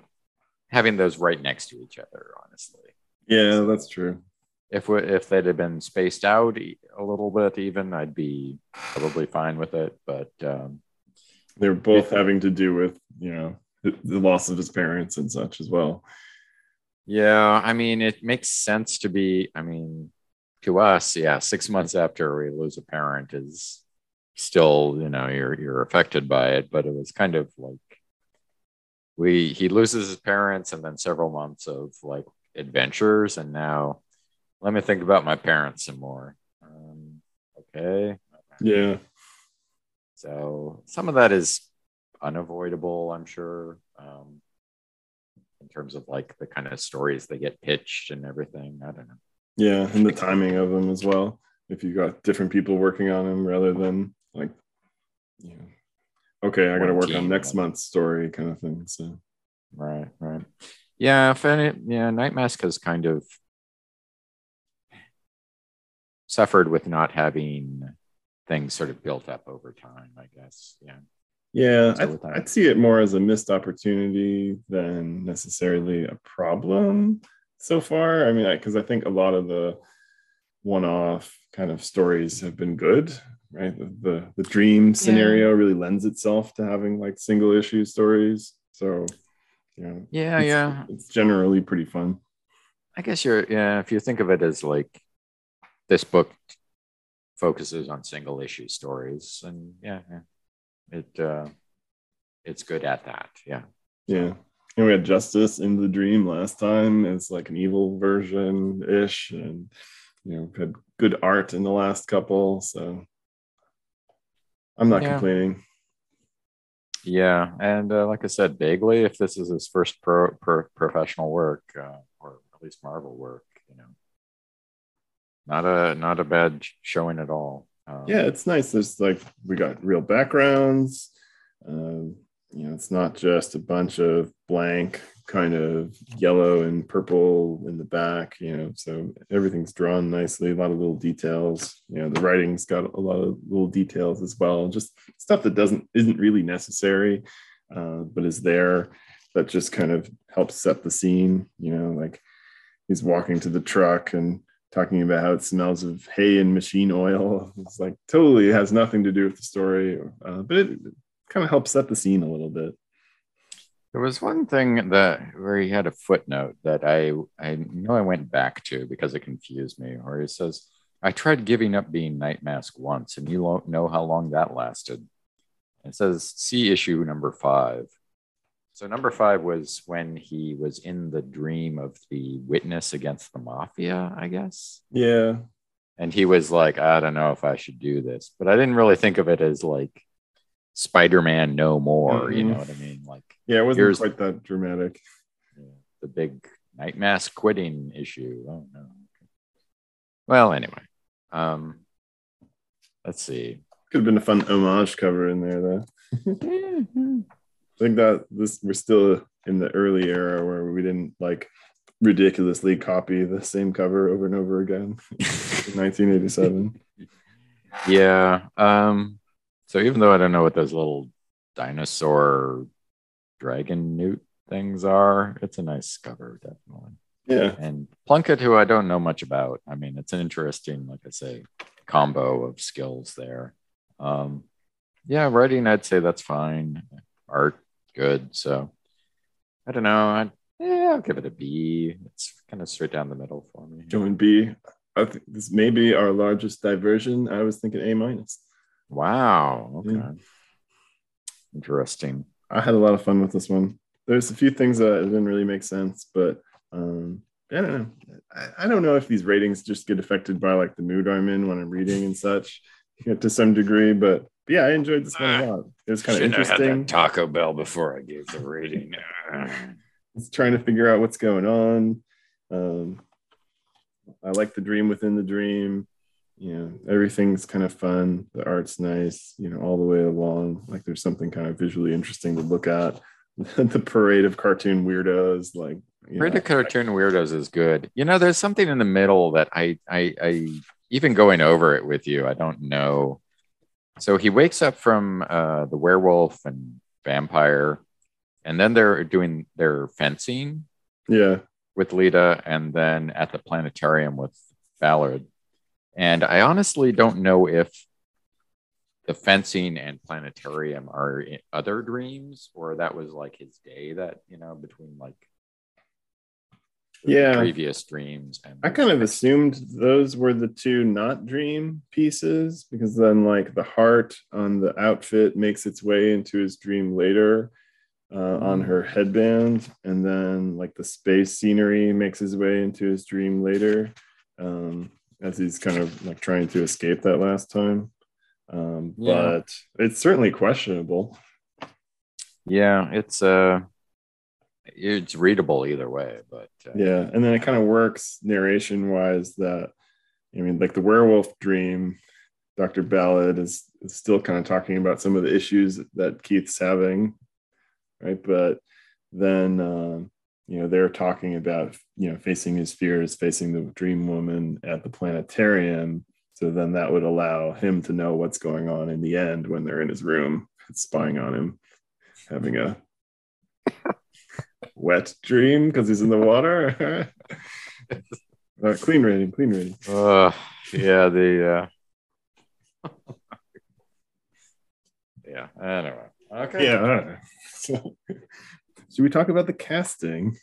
having those right next to each other, honestly. Yeah, that's true. If we, if they'd have been spaced out a little bit, even I'd be probably fine with it. But um, they're both having to do with you know the loss of his parents and such as well. Yeah, I mean, it makes sense to be. I mean, to us, yeah, six months after we lose a parent is still, you know, you're you're affected by it. But it was kind of like we he loses his parents and then several months of like adventures, and now let me think about my parents some more. Um, okay. Yeah. So some of that is unavoidable, I'm sure. Um, in terms of like the kind of stories they get pitched and everything. I don't know. Yeah, and the timing of them as well. If you got different people working on them rather than like, you know, okay, I got to work on next month's story kind of thing. So, right, right, yeah. If any, yeah, Nightmask has kind of suffered with not having things sort of built up over time. I guess, yeah. Yeah, so I'd, I'd see it more as a missed opportunity than necessarily a problem so far. I mean, because I, I, think a lot of the one-off kind of stories have been good, right? The the, the dream scenario yeah. really lends itself to having like single issue stories. So, you know, yeah, it's, yeah, it's generally pretty fun. I guess you're yeah. If you think of it as like this book focuses on single issue stories, and yeah, yeah it uh, it's good at that. Yeah. Yeah. And we had Justice in the Dream last time. It's like an evil version ish, and you know, we've had good art in the last couple. So I'm not yeah. complaining. Yeah, and uh, like I said, vaguely, if this is his first pro, pro professional work, uh, or at least Marvel work, you know, not a not a bad showing at all. Um, yeah, it's nice. There's like we got real backgrounds. Um, you know, it's not just a bunch of blank kind of yellow and purple in the back, you know, so everything's drawn nicely, a lot of little details. You know, the writing's got a lot of little details as well, just stuff that doesn't isn't really necessary, uh, but is there that just kind of helps set the scene, you know, like he's walking to the truck and talking about how it smells of hay and machine oil. It's like totally has nothing to do with the story, uh, but it, kind of helps set the scene a little bit. There was one thing that where he had a footnote that I I know I went back to because it confused me. Where he says, "I tried giving up being Nightmask once, and you won't know how long that lasted." It says, "See issue number five. So number five was when he was in the dream of the witness against the mafia, I guess. Yeah. And he was like, I don't know if I should do this, but I didn't really think of it as like Spider-Man no more. Mm-hmm. You know what I mean? Like, yeah, it wasn't quite that dramatic. The big Nightmask quitting issue. Oh no. Well, anyway, um, let's see. Could have been a fun homage cover in there, though. I think that this we're still in the early era where we didn't like ridiculously copy the same cover over and over again. [LAUGHS] 1987. Yeah. Um, so even though I don't know what those little dinosaur dragon newt things are, it's a nice cover, definitely. Yeah. And Plunkett, who I don't know much about. I mean, it's an interesting, like I say, combo of skills there. Um, yeah, writing, I'd say that's fine. Art, good. So I don't know. I'd, yeah, I'll give it a B. It's kind of straight down the middle for me. Going B. I think this may be our largest diversion. I was thinking A minus. Wow. Okay. Yeah. Interesting. I had a lot of fun with this one. There's a few things that didn't really make sense, but um, I don't know. I, I don't know if these ratings just get affected by like the mood I'm in when I'm reading and such you know, to some degree, but, but yeah, I enjoyed this one a lot. It was kind of Shouldn't have had interesting. that Taco Bell before I gave the rating. [SIGHS] It's trying to figure out what's going on. Um, I like the dream within the dream. You know, everything's kind of fun. The art's nice, you know, all the way along. Like there's something kind of visually interesting to look at. [LAUGHS] the parade of cartoon weirdos, like Parade know, of Cartoon Weirdos is good. You know, there's something in the middle that I, I, I, even going over it with you, I don't know. So he wakes up from uh, the werewolf and vampire, and then they're doing their fencing yeah, with Lita, and then at the planetarium with Ballard. And I honestly don't know if the fencing and planetarium are other dreams, or that was like his day that you know between like Yeah. previous dreams and I kind of assumed those were the two not dream pieces because then like the heart on the outfit makes its way into his dream later uh, on her headband, and then like the space scenery makes his way into his dream later. Um, as he's kind of like trying to escape that last time. Um, Yeah. But it's certainly questionable. yeah, it's uh it's readable either way, but uh, Yeah, and then it kind of works narration wise that I mean, like the werewolf dream, Dr. Ballard is, is still kind of talking about some of the issues that Keith's having, right? But then um, you know they're talking about you know facing his fears, facing the dream woman at the planetarium. So then that would allow him to know what's going on in the end when they're in his room, spying on him, having a [LAUGHS] wet dream because he's in the water. [LAUGHS] Uh, clean rating, clean rating. Uh, yeah, the uh [LAUGHS] yeah, anyway. Okay. Yeah. Should we talk about the casting?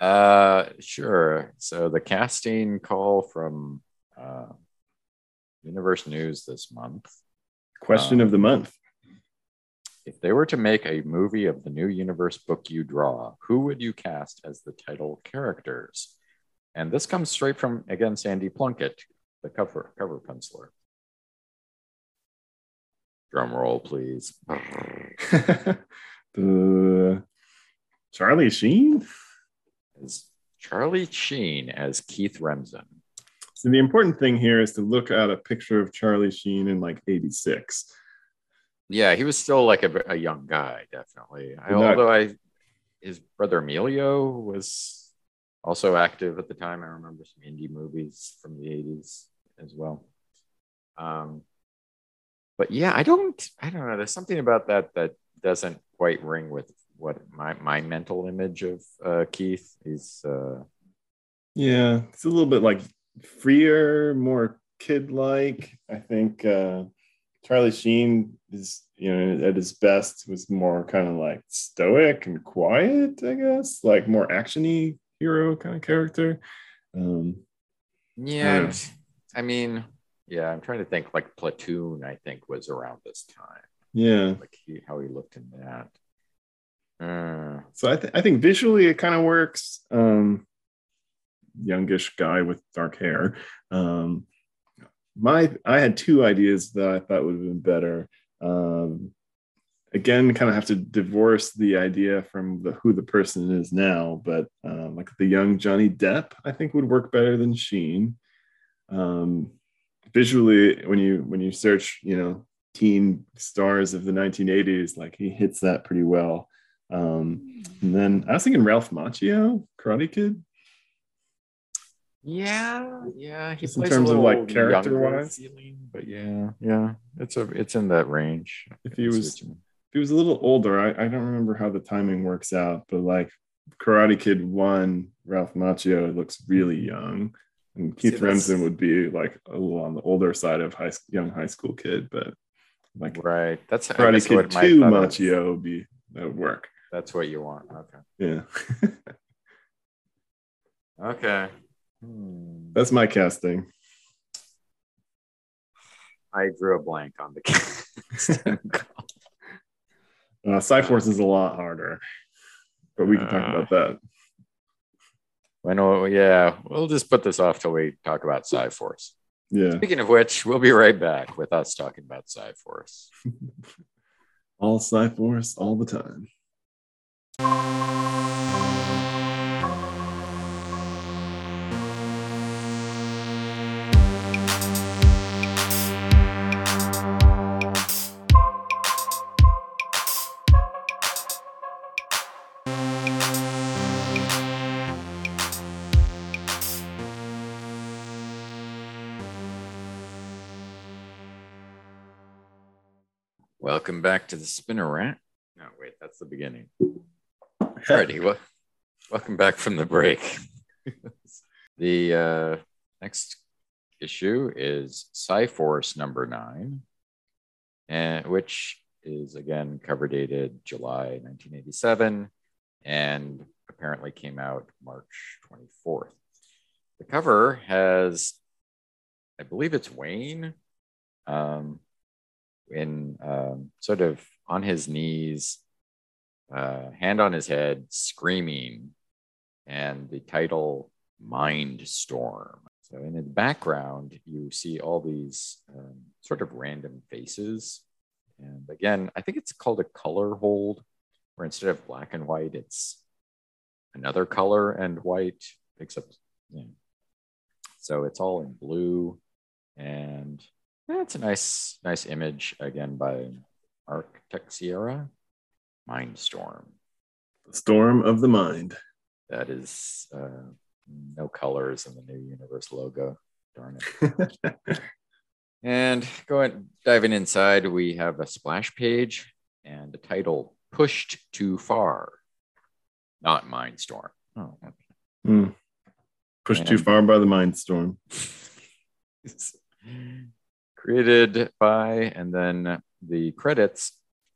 Uh sure. So the casting call from uh Universe News this month. Question Um, of the month. If they were to make a movie of the new universe book you draw, who would you cast as the title characters? And this comes straight from again Sandy Plunkett, the cover cover penciler. Drum roll, please. [LAUGHS] the Charlie Sheen. As Charlie Sheen as Keith Remsen. So the important thing here is to look at a picture of Charlie Sheen in like '86. Yeah, he was still like a, a young guy, definitely. I, Not- although I, his brother Emilio was also active at the time. I remember some indie movies from the '80s as well. Um, but yeah, I don't, I don't know. There's something about that that doesn't quite ring with what my my mental image of uh, Keith is. Uh, Yeah, it's a little bit like freer, more kid-like. I think uh, Charlie Sheen is, you know, at his best was more kind of like stoic and quiet. I guess, like more actiony hero kind of character. Um, yeah, Yeah. I mean, yeah, I'm trying to think. Like Platoon, I think was around this time. yeah, like he, how he looked in that. Uh, so I, th- I think visually it kind of works. Um, youngish guy with dark hair. Um, my I had two ideas that I thought would have been better. Um, again, kind of have to divorce the idea from the who the person is now, but uh, like the young Johnny Depp, I think would work better than Sheen. Um, visually, when you when you search, you know, teen stars of the 1980s, like he hits that pretty well. Um, and then I was thinking Ralph Macchio, Karate Kid. Yeah, yeah. He Just in plays a terms of, like, character-wise? feeling, but yeah, yeah. It's a it's in that range. If he was- what you mean. If he was a little older, I, I don't remember how the timing works out, but like Karate Kid one, Ralph Macchio looks really young. And Keith See, Remsen would be like a little on the older side of high young high school kid, but like right. That's Karate Kid what two thought Macchio would be that would work. That's what you want. Okay. Yeah. [LAUGHS] Okay. Hmm. That's my casting. I drew a blank on the casting. [LAUGHS] Uh, Psiforce is a lot harder, but we can talk Uh, about that. I know. Yeah, we'll just put this off till we talk about Psiforce. Yeah. Speaking of which, we'll be right back with us talking about Psiforce. [LAUGHS] All Psiforce all the time. Welcome back to the Spinner Rat. No, wait, that's the beginning. Alrighty, well, welcome back from the break. [LAUGHS] the uh, next issue is Psiforce number nine, and which is again cover dated July 1987 and apparently came out March 24th. The cover has, I believe it's Wayne, um, in um, sort of on his knees, uh, hand on his head, screaming, and the title Mind Storm. So in the background, you see all these um, sort of random faces. And again, I think it's called a color hold, where instead of black and white, it's another color and white, except, you know. So it's all in blue. And it's a nice, nice image again by Mark Texeira, Mindstorm. The Storm of the Mind. That is uh, no colors in the new universe logo. Darn it. [LAUGHS] And going diving inside, we have a splash page and the title "Pushed Too Far," not Mindstorm. Oh, okay. Hmm. Pushed too far by the Mind Storm. [LAUGHS] created by, and then the credits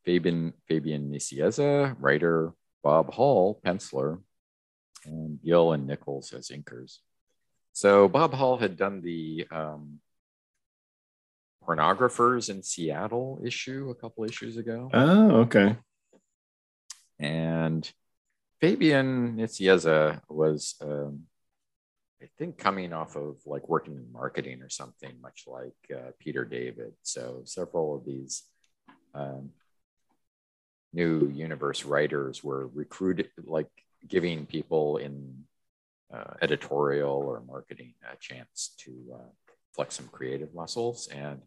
Fabian Fabian Nicieza, writer Bob Hall, penciler, and Gil and Nichols as inkers. So Bob Hall had done the um, pornographers in Seattle issue a couple issues ago, Oh, okay. and Fabian Nicieza was, um, I think, coming off of like working in marketing or something, much like uh, Peter David. So several of these um, new universe writers were recruited, like giving people in uh, editorial or marketing a chance to uh, flex some creative muscles. And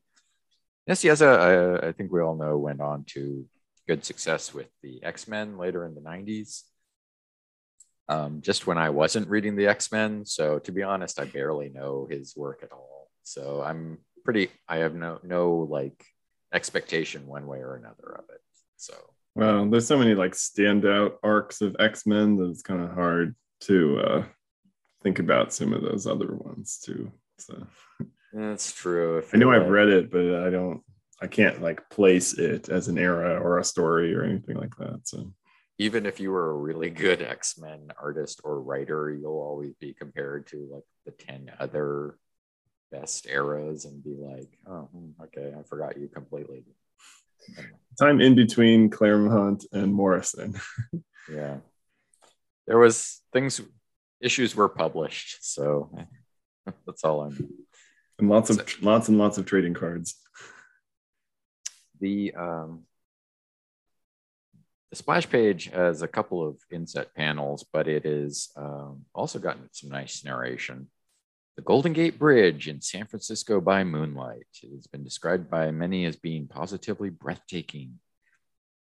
Nicieza, I, I think we all know, went on to good success with the X Men later in the 90s. Um, just when I wasn't reading the X Men. So to be honest, I barely know his work at all. So I'm pretty, I have no, no like expectation one way or another of it. So Well, there's so many like standout arcs of X Men that it's kind of hard to uh, think about some of those other ones too. So that's true. I know feel I've read it, but I don't. I can't like place it as an era or a story or anything like that. So even if you were a really good X-Men artist or writer, you'll always be compared to like the 10 other best eras and be like, oh, hmm, okay, I forgot you completely. Time in between Claremont and Morrison. [LAUGHS] Yeah. There was things, issues were published. So [LAUGHS] that's all I'm. and lots of lots and lots of trading cards. The, um, the splash page has a couple of inset panels, but it is um, also gotten some nice narration. The Golden Gate Bridge in San Francisco by moonlight. It has been described by many as being positively breathtaking.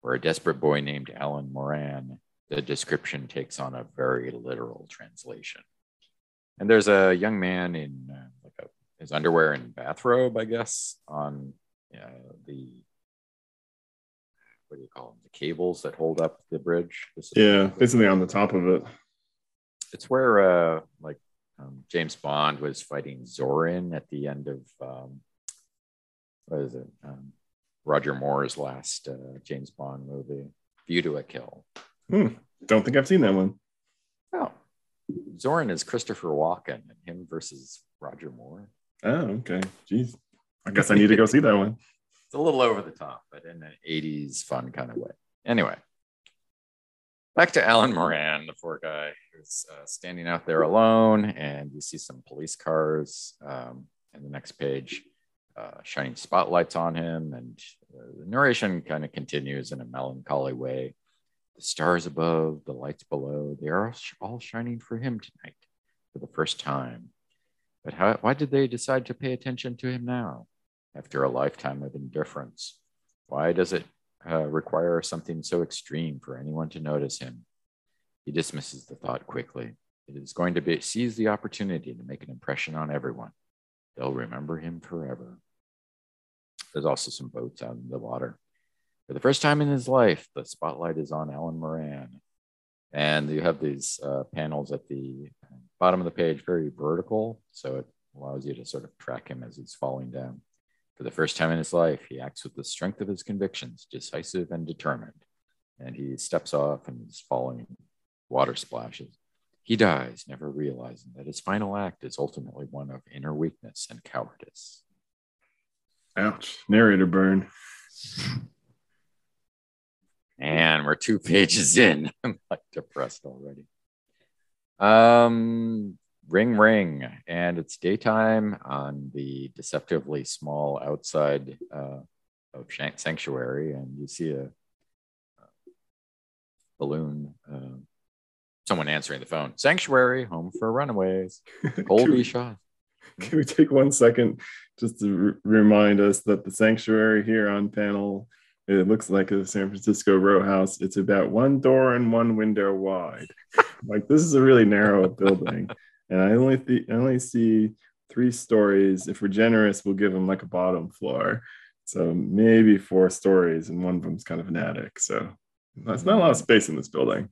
For a desperate boy named Alan Moran, the description takes on a very literal translation. And there's a young man in uh, like a, his underwear and bathrobe, I guess, on uh, the what do you call them? The cables that hold up the bridge. yeah, basically on the top of it. It's where uh, like James Bond was fighting Zorin at the end of um, what is it? Um, Roger Moore's last uh, James Bond movie, View to a Kill. Hmm. Don't think I've seen that one. Oh, Zorin is Christopher Walken and him versus Roger Moore. Oh, okay. Jeez. I [LAUGHS] guess I need to go see that one. It's a little over the top, but in an 80s fun kind of way. Anyway, back to Alan Moran, the poor guy who's uh, standing out there alone, and you see some police cars. Um, and the next page, uh, shining spotlights on him, and uh, the narration kind of continues in a melancholy way. The stars above, the lights below, they are all shining for him tonight for the first time. But how, why did they decide to pay attention to him now after a lifetime of indifference? Why does it uh, require something so extreme for anyone to notice him? He dismisses the thought quickly. It is going to be seize the opportunity to make an impression on everyone. They'll remember him forever. There's also some boats out in the water. For the first time in his life, the spotlight is on Alan Moran. And you have these uh, panels at the bottom of the page, very vertical. So it allows you to sort of track him as he's falling down. For the first time in his life, he acts with the strength of his convictions, decisive and determined. And he steps off and is falling water splashes. He dies, never realizing that his final act is ultimately one of inner weakness and cowardice. Ouch. Narrator burn. And we're two [LAUGHS] pages in. I'm like depressed already. Um, ring, ring. And it's daytime on the deceptively small outside uh, of Sanctuary. And you see a, a balloon. Uh, someone answering the phone. Sanctuary, home for runaways. [LAUGHS] Colby Shaw. [LAUGHS] Can we take one second just to remind us that the sanctuary here on panel it looks like a San Francisco row house. It's about one door and one window wide. [LAUGHS] like this is a really narrow building, and I only th- I only see three stories. If we're generous, we'll give them like a bottom floor. So maybe four stories, and one of them's kind of an attic. So that's not a lot of space in this building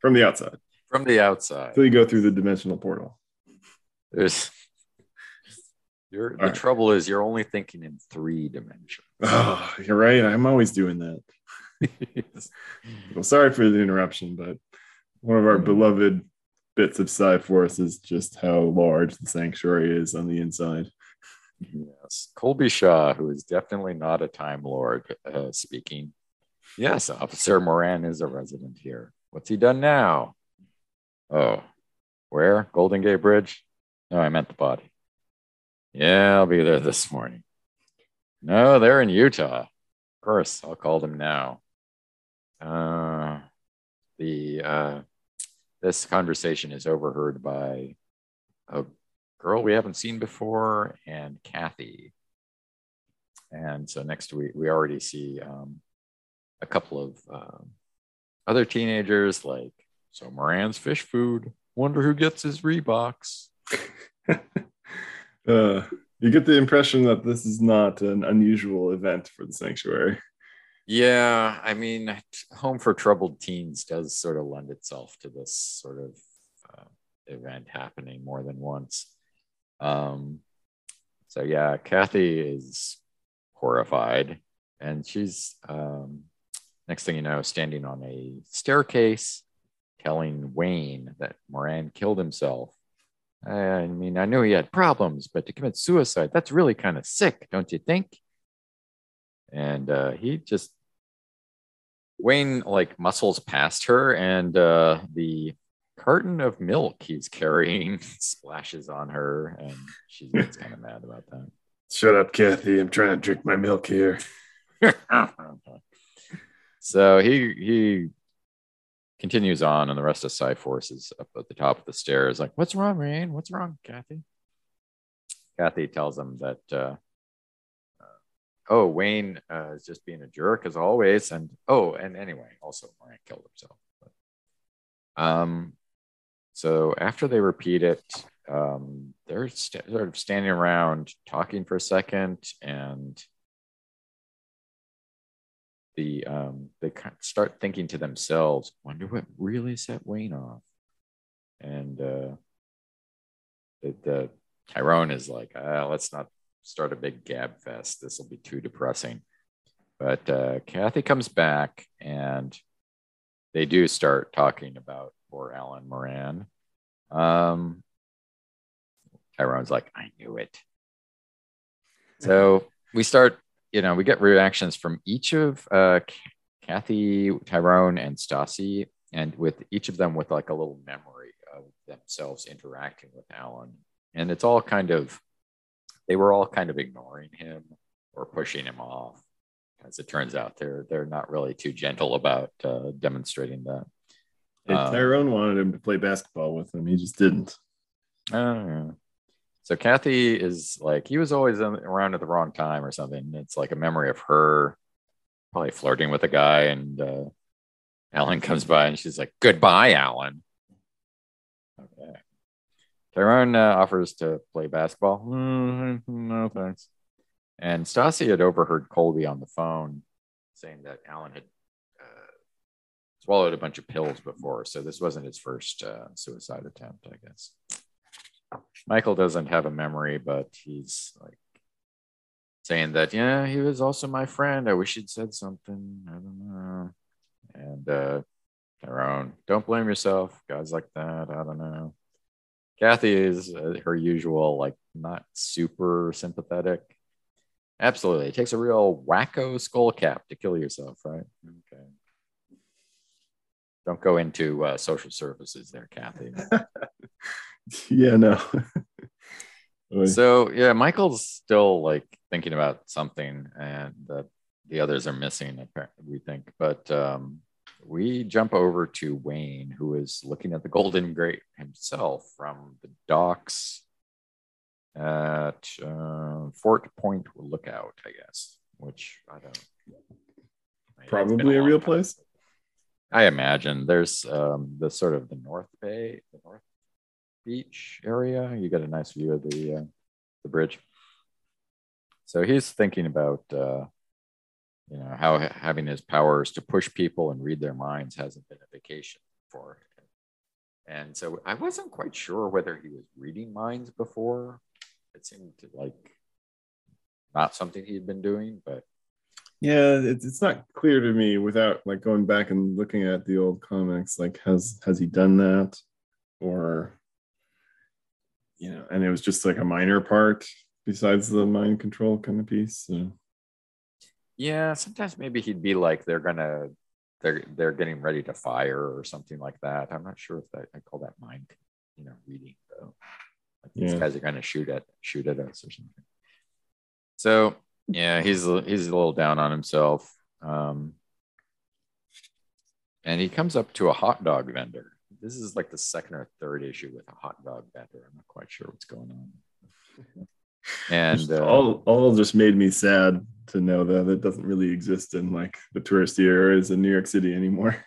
from the outside. From the outside. Until you go through the dimensional portal. There's you're, the right. trouble is you're only thinking in three dimensions. [SIGHS] Oh, you're right. I'm always doing that. [LAUGHS] well, sorry for the interruption, but one of our mm-hmm. beloved bits of Force is just how large the sanctuary is on the inside. Yes, Colby Shaw, who is definitely not a Time Lord, uh, speaking. Yes, Officer Moran is a resident here. What's he done now? Oh, where? Golden Gate Bridge? No, I meant the body. Yeah, I'll be there this morning. No, they're in Utah. Of course, I'll call them now. Uh, the uh, this conversation is overheard by a girl we haven't seen before and Kathy. And so next week we already see um, a couple of uh, other teenagers like so Moran's fish food. Wonder who gets his Reeboks. [LAUGHS] Uh, you get the impression that this is not an unusual event for the sanctuary. Yeah, I mean, Home for Troubled Teens does sort of lend itself to this sort of uh, event happening more than once. Um, so yeah, Kathy is horrified, and she's um, next thing you know, standing on a staircase, telling Wayne that Moran killed himself I mean, I knew he had problems, but to commit suicide, that's really kind of sick, don't you think? And uh, he just, Wayne like muscles past her, and uh, the carton of milk he's carrying [LAUGHS] splashes on her, and she gets kind of mad about that. Shut up, Kathy. I'm trying to drink my milk here. [LAUGHS] so he he continues on, and the rest of Psi-Force is up at the top of the stairs, like, "What's wrong, Rain? What's wrong, Kathy?" Kathy tells him that uh, oh, Wayne uh, is just being a jerk as always. And oh, and anyway, also Moran killed himself. But, um, so after they repeat it, um, they're st- sort of standing around talking for a second, and the um, they start thinking to themselves, "Wonder what really set Wayne off." And uh, the, the Tyrone is like, ah, "Let's not start a big gab fest. This will be too depressing." But uh, Kathy comes back, and they do start talking about poor Alan Moran. Um, Tyrone's like, I knew it. So we start, you know, we get reactions from each of uh, Kathy, Tyrone, and Stassi, and with each of them with like a little memory of themselves interacting with Alan. And it's all kind of, they were all kind of ignoring him or pushing him off. As it turns out, they're they're not really too gentle about uh, demonstrating that. Um, Tyrone wanted him to play basketball with him. He just didn't. Oh, so Kathy is like, he was always around at the wrong time or something. It's like a memory of her probably flirting with a guy. And uh, Alan [LAUGHS] comes by and she's like, Goodbye, Alan. Tyrone uh, offers to play basketball. Mm-hmm, no, thanks. And Stassi had overheard Colby on the phone saying that Alan had uh, swallowed a bunch of pills before. So this wasn't his first uh, suicide attempt, I guess. Michael doesn't have a memory, but he's like saying that, yeah, he was also my friend. I wish he'd said something. I don't know. And uh, Tyrone, don't blame yourself. Guys like that, I don't know. Kathy is uh, her usual, like, not super sympathetic. Absolutely. It takes a real wacko skull cap to kill yourself, right? Okay. Don't go into uh, social services there, Kathy. [LAUGHS] yeah, no. [LAUGHS] so yeah, Michael's still like thinking about something, and that the others are missing. Apparently we think, but um, we jump over to Wayne, who is looking at the Golden Gate himself from the docks at uh, Fort Point Lookout, I guess. Which I don't. Probably a, a real place. I imagine there's um, the sort of the North Bay, the North beach area. You get a nice view of the uh, the bridge. So he's thinking about uh, you know how having his powers to push people and read their minds hasn't been a vacation for him. And so I wasn't quite sure whether he was reading minds before. It seemed like not something he'd been doing, but yeah, it's, it's not clear to me without like going back and looking at the old comics. Like, has has he done that, or you know, and it was just like a minor part besides the mind control kind of piece. So. Yeah, sometimes maybe he'd be like they're gonna they're they're getting ready to fire or something like that. I'm not sure if that I call that mind, you know, reading though. Like these guys are gonna shoot at shoot at us or something. So yeah, he's he's a little down on himself. Um, and he comes up to a hot dog vendor this is like the second or third issue with a hot dog vendor. I'm not quite sure what's going on. And uh, all all just made me sad to know that it doesn't really exist in like the touristy areas in New York City anymore.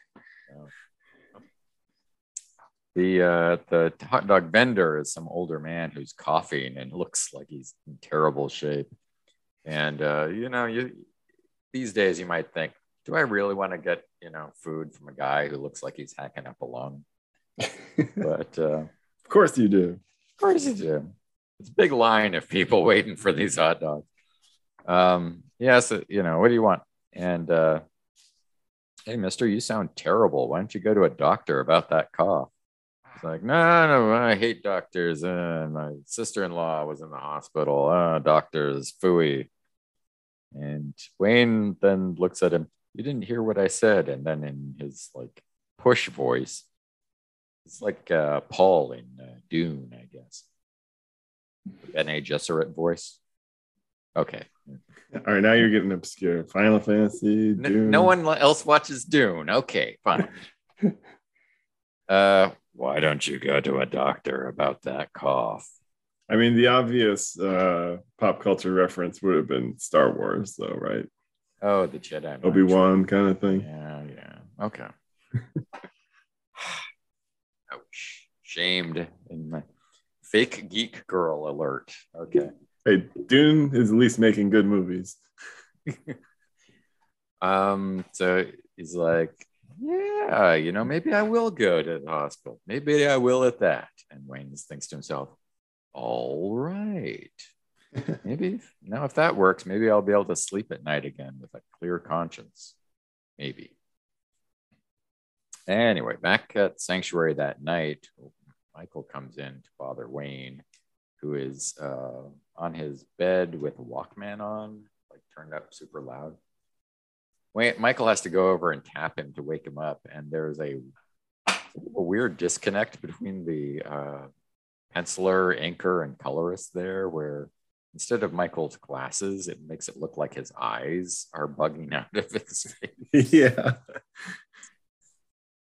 The uh, the hot dog vendor is some older man who's coughing and looks like he's in terrible shape. And uh, you know, you these days you might think, do I really want to get you know food from a guy who looks like he's hacking up a lung? [LAUGHS] but uh, of course you do. Of course you do. It's a big line of people [LAUGHS] waiting for these hot dogs. Um, yes, yeah, so, you know, what do you want? And uh, hey, mister, you sound terrible. Why don't you go to a doctor about that cough? It's like, no, no, I hate doctors. Uh, my sister in law was in the hospital. Uh, doctors, fooey. And Wayne then looks at him. You didn't hear what I said. And then in his like push voice, it's like uh, Paul in uh, Dune, I guess. Bene Gesserit voice. Okay. All right, now you're getting obscure. Final Fantasy. Dune. No, no one else watches Dune. Okay, fine. [LAUGHS] uh, why don't you go to a doctor about that cough? I mean, the obvious uh, pop culture reference would have been Star Wars, though, right? Oh, the Jedi. Obi Wan kind of thing. Yeah, yeah. Okay. [LAUGHS] Ouch. Shamed in my fake geek girl alert. Okay. Hey, Dune is at least making good movies. [LAUGHS] um, so he's like, Yeah, you know, maybe I will go to the hospital. Maybe I will at that. And Wayne thinks to himself, All right. [LAUGHS] maybe now if that works, maybe I'll be able to sleep at night again with a clear conscience. Maybe. Anyway, back at Sanctuary that night, Michael comes in to bother Wayne, who is uh, on his bed with a Walkman on, like turned up super loud. Wayne, Michael has to go over and tap him to wake him up, and there's a, a weird disconnect between the uh, penciler, inker, and colorist there, where instead of Michael's glasses, it makes it look like his eyes are bugging out of his face. [LAUGHS] yeah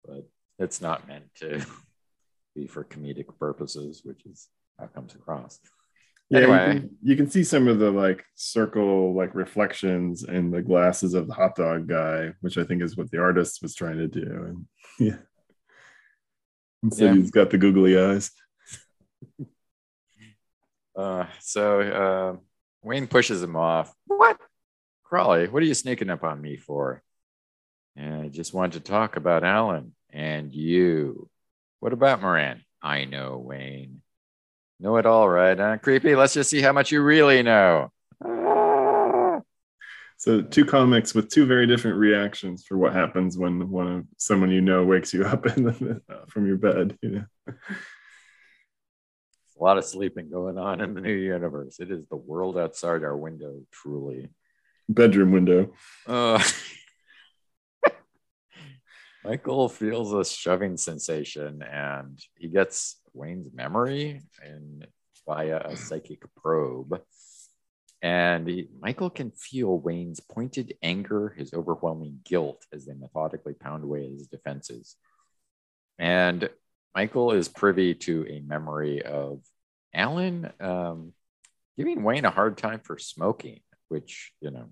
but it's not meant to be for comedic purposes, which is how it comes across. Yeah, anyway, you can, you can see some of the like circle like reflections in the glasses of the hot dog guy, which I think is what the artist was trying to do. And [LAUGHS] yeah, so yeah. he's got the googly eyes. Uh, so uh, Wayne pushes him off. What? Crawley, what are you sneaking up on me for? And I just wanted to talk about Alan and you. What about Moran? I know, Wayne. Know it all, right? Huh? Creepy. Let's just see how much you really know. So, two comics with two very different reactions for what happens when one of someone you know wakes you up [LAUGHS] the, from your bed. You know, a lot of sleeping going on in the new universe. It is the world outside our window, truly. Bedroom window. Uh, [LAUGHS] Michael feels a shoving sensation and he gets Wayne's memory and via a psychic probe. And he, Michael can feel Wayne's pointed anger, his overwhelming guilt as they methodically pound away at his defenses. And Michael is privy to a memory of Alan um, giving Wayne a hard time for smoking, which, you know,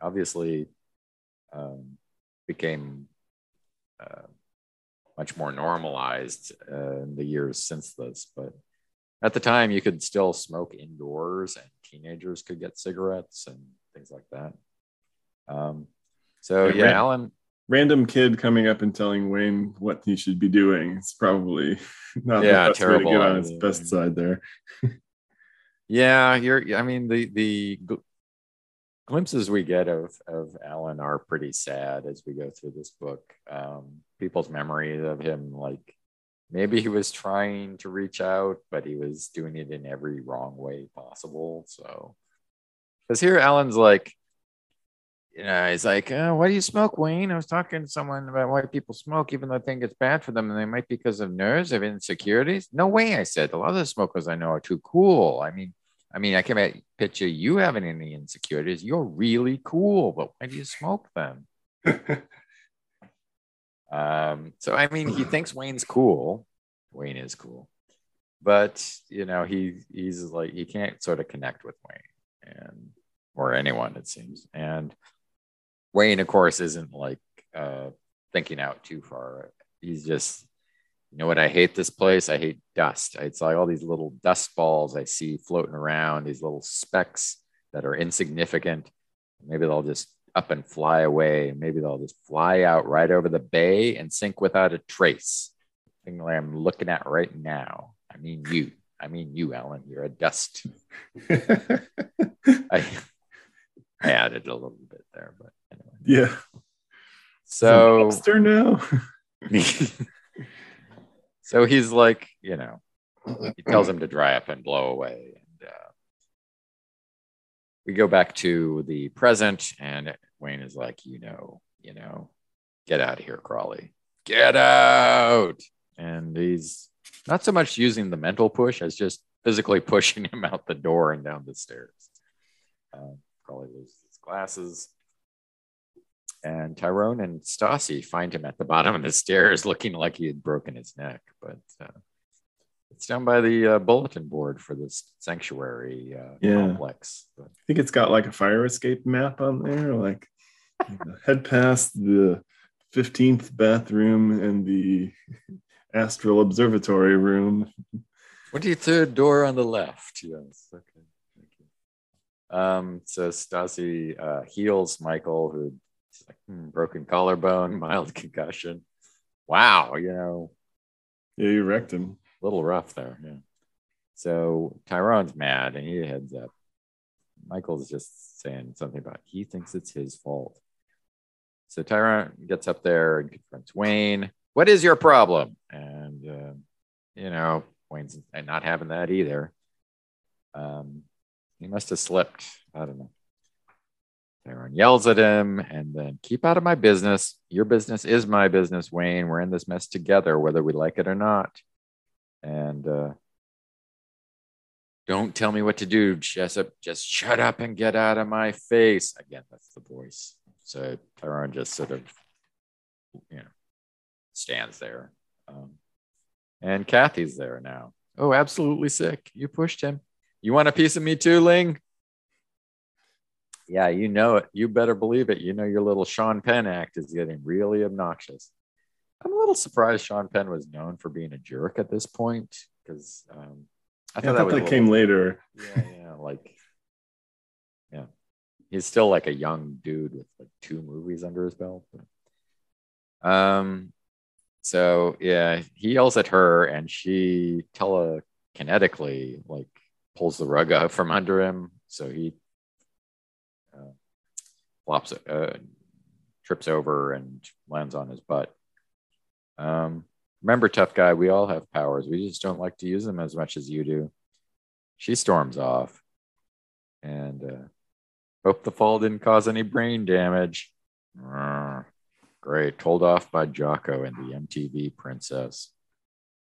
obviously um, became uh, much more normalized uh, in the years since this. But at the time, you could still smoke indoors, and teenagers could get cigarettes and things like that. Um, so yeah, yeah Alan. Random kid coming up and telling Wayne what he should be doing. It's probably [LAUGHS] not yeah, the best terrible. way to get on his best side there. [LAUGHS] yeah, you're. I mean, the the glimpses we get of of Alan are pretty sad as we go through this book. Um, people's memories of him, like maybe he was trying to reach out, but he was doing it in every wrong way possible. So, because here Alan's like, you know, he's like, oh, why do you smoke, Wayne? I was talking to someone about why people smoke, even though I think it's bad for them, and they might be because of nerves, of insecurities. No way, I said. A lot of the smokers I know are too cool. I mean, I mean, I can't picture you having any insecurities. You're really cool, but why do you smoke them? [LAUGHS] um, so, I mean, he thinks [SIGHS] Wayne's cool. Wayne is cool, but you know, he he's like he can't sort of connect with Wayne and or anyone it seems. And Wayne, of course, isn't like uh, thinking out too far. He's just you know what I hate this place? I hate dust. It's like all these little dust balls I see floating around, these little specks that are insignificant. Maybe they'll just up and fly away. Maybe they'll just fly out right over the bay and sink without a trace. Thing like I'm looking at right now. I mean you. I mean you, Alan. You're a dust. [LAUGHS] I, I added a little bit there, but anyway. Yeah. So, so now. [LAUGHS] So he's like, you know, [CLEARS THROAT] he tells him to dry up and blow away. And uh, we go back to the present, and Wayne is like, you know, you know, get out of here, Crawley. Get out. And he's not so much using the mental push as just physically [LAUGHS] pushing him out the door and down the stairs. Uh, Crawley loses his glasses. And Tyrone and Stassi find him at the bottom of the stairs looking like he had broken his neck. But uh, It's down by the uh, bulletin board for this sanctuary uh, Yeah. complex. But I think it's got like a fire escape map on there, like [LAUGHS] head past the 15th bathroom and the astral observatory room. 23rd door on the left. Yes. Okay. Thank you. Um, so Stasi uh, heals Michael, who like, hmm, broken collarbone, [LAUGHS] mild concussion. Wow, you know, Yeah, you wrecked him. a little rough there. Yeah. So Tyrone's mad and he heads up. Michael's just saying something about he thinks it's his fault. So Tyrone gets up there and confronts Wayne. What is your problem? And, uh, you know, Wayne's not having that either. Um, he must have slipped. I don't know. Tyrone yells at him and then keep out of my business. Your business is my business, Wayne. We're in this mess together, whether we like it or not. And uh, don't tell me what to do, Jessup. Just shut up and get out of my face. Again, that's the voice. So Tyrone just sort of, you know, stands there. Um, and Kathy's there now. Oh, absolutely sick. You pushed him. You want a piece of me too, Ling? Yeah, you know it. You better believe it. You know your little Sean Penn act is getting really obnoxious. I'm a little surprised Sean Penn was known for being a jerk at this point because um, I I thought, thought, that, a came little- later. yeah, yeah, like yeah, he's still like a young dude with like two movies under his belt. But, um, so yeah, he yells at her, and she telekinetically like pulls the rug out from under him, so he flops, uh, trips over, and lands on his butt. Um, remember, tough guy, we all have powers. We just don't like to use them as much as you do she storms off and uh, hope the fall didn't cause any brain damage great told off by jocko and the mtv princess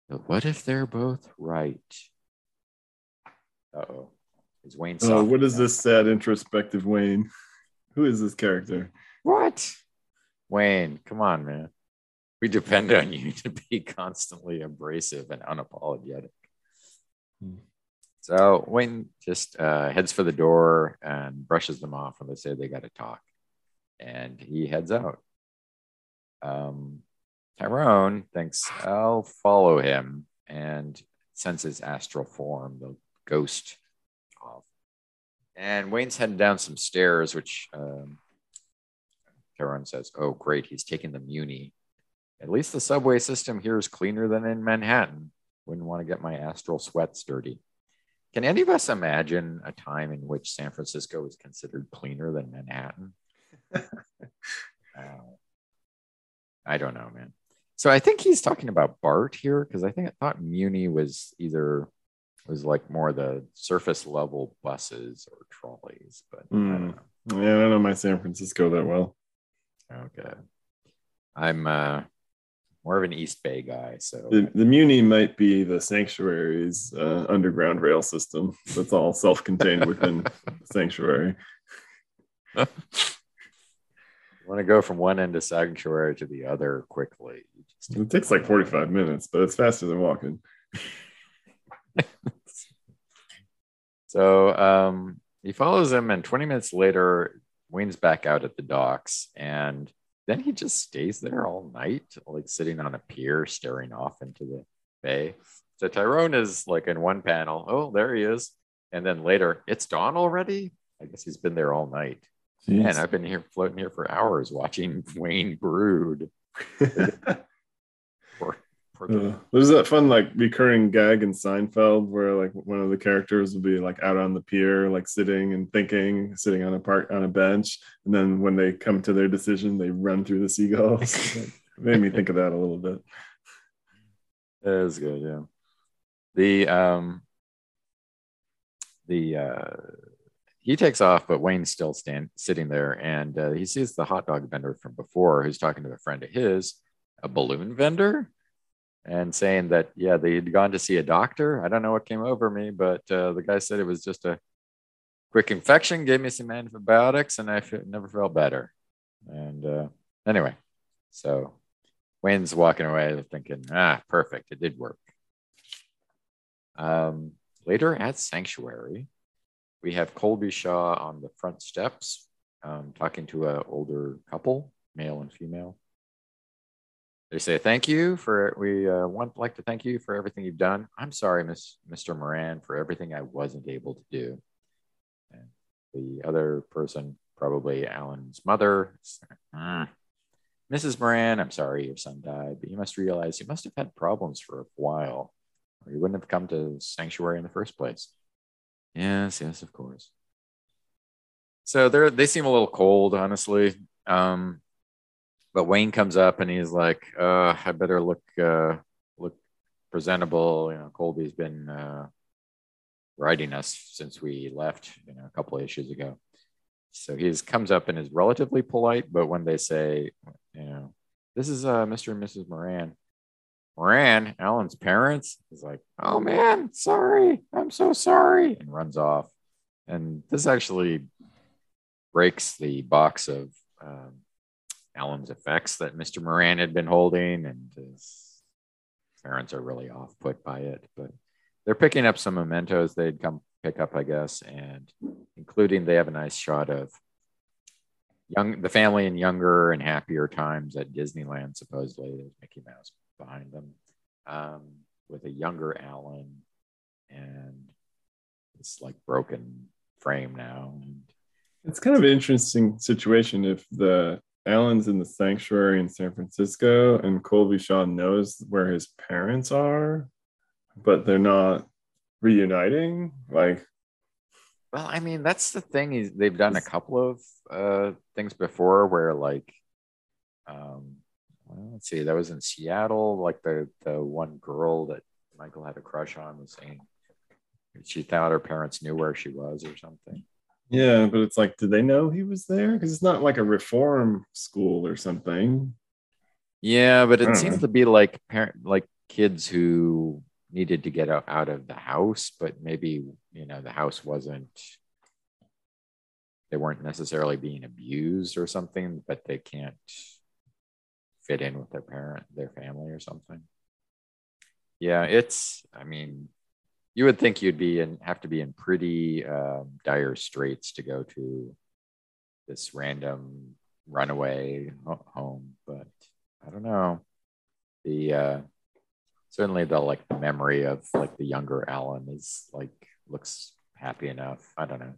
but what if they're both right uh-oh is wayne Oh, what is now? this sad introspective Wayne? Who is this character? what wayne come on man we depend on you [LAUGHS] to be constantly abrasive and unapologetic Hmm. So Wayne just uh, heads for the door and brushes them off when they say they got to talk, and he heads out. Um, Tyrone thinks I'll follow him and senses astral form, the ghost, off. And Wayne's heading down some stairs, which um, Tyrone says, "Oh, great, he's taking the Muni. At least the subway system here is cleaner than in Manhattan. Wouldn't want to get my astral sweats dirty." Can any of us imagine a time in which San Francisco is considered cleaner than Manhattan? [LAUGHS] Uh, I don't know, man. So I think he's talking about BART here because I think I thought Muni was either was like more the surface level buses or trolleys, but I Hmm. don't know. Yeah, I don't know my San Francisco that well. Okay, I'm uh, more of an East Bay guy, so The, the Muni might be the sanctuary's uh, underground rail system. That's all self-contained within the [LAUGHS] sanctuary. You want to go from one end of sanctuary to the other quickly. It takes like 45 minutes, but it's faster than walking. [LAUGHS] So um, he follows him, and 20 minutes later, Wayne's back out at the docks, and then he just stays there all night, like sitting on a pier, staring off into the bay. So Tyrone is like in one panel, oh, there he is. And then later, it's dawn already. I guess he's been there all night. Jeez. Man, I've been here floating here for hours watching Wayne brood. [LAUGHS] Poor, poor Uh, there's that fun like recurring gag in Seinfeld where like one of the characters will be like out on the pier, like sitting and thinking, sitting on a park on a bench, and then when they come to their decision, they run through the seagulls. [LAUGHS] Like, made me think of that a little bit. That is good, yeah. The um the uh he takes off, but Wayne's still stand sitting there, and uh, he sees the hot dog vendor from before, who's talking to a friend of his, a balloon vendor, and saying that yeah, they'd gone to see a doctor. I don't know what came over me, but uh, the guy said it was just a quick infection, gave me some antibiotics, and I never felt better. And uh, anyway, so Wayne's walking away thinking, ah, perfect, it did work. Um, later at Sanctuary, we have Colby Shaw on the front steps um, talking to an older couple, male and female. They say, Thank you for, we uh, want like to thank you for everything you've done. I'm sorry, Miss, Mr. Moran, for everything I wasn't able to do. And the other person, probably Alan's mother. Mrs. Moran, I'm sorry your son died, but you must realize you must have had problems for a while, or you wouldn't have come to Sanctuary in the first place. Yes, yes, of course. So they're they seem a little cold, honestly. Um, but Wayne comes up and he's like, uh, "I better look uh, look presentable." You know, Colby's been uh, writing us since we left, you know, a couple of issues ago. So he comes up and is relatively polite, but when they say, you know, this is uh, Mr. and Mrs. Moran, Moran, Alan's parents, is like, oh man, sorry, I'm so sorry, and runs off. And this actually breaks the box of um, Alan's effects that Mr. Moran had been holding, and his parents are really off put by it. But they're picking up some mementos they'd come pick up, I guess, and including they have a nice shot of young the family in younger and happier times at Disneyland. Supposedly, there's Mickey Mouse behind them um, with a younger Alan and this like broken frame now. And it's kind of an interesting situation if the Alan's in the sanctuary in San Francisco and Colby Shaw knows where his parents are, but they're not reuniting. Like, well, I mean, that's the thing is they've done a couple of uh, things before where like, um, well, let's see, that was in Seattle. Like the the one girl that Michael had a crush on was saying she thought her parents knew where she was or something. Yeah, but it's like, did they know he was there? Because it's not like a reform school or something. Yeah, but it seems know. to be like parent, like kids who needed to get out, out of the house, but maybe you know the house wasn't. They weren't necessarily being abused or something, but they can't fit in with their parent, their family, or something. Yeah, it's. I mean, you would think you'd be in have to be in pretty um, dire straits to go to this random runaway home, but I don't know. The uh, certainly the like the memory of like the younger Alan is like looks happy enough. I don't know.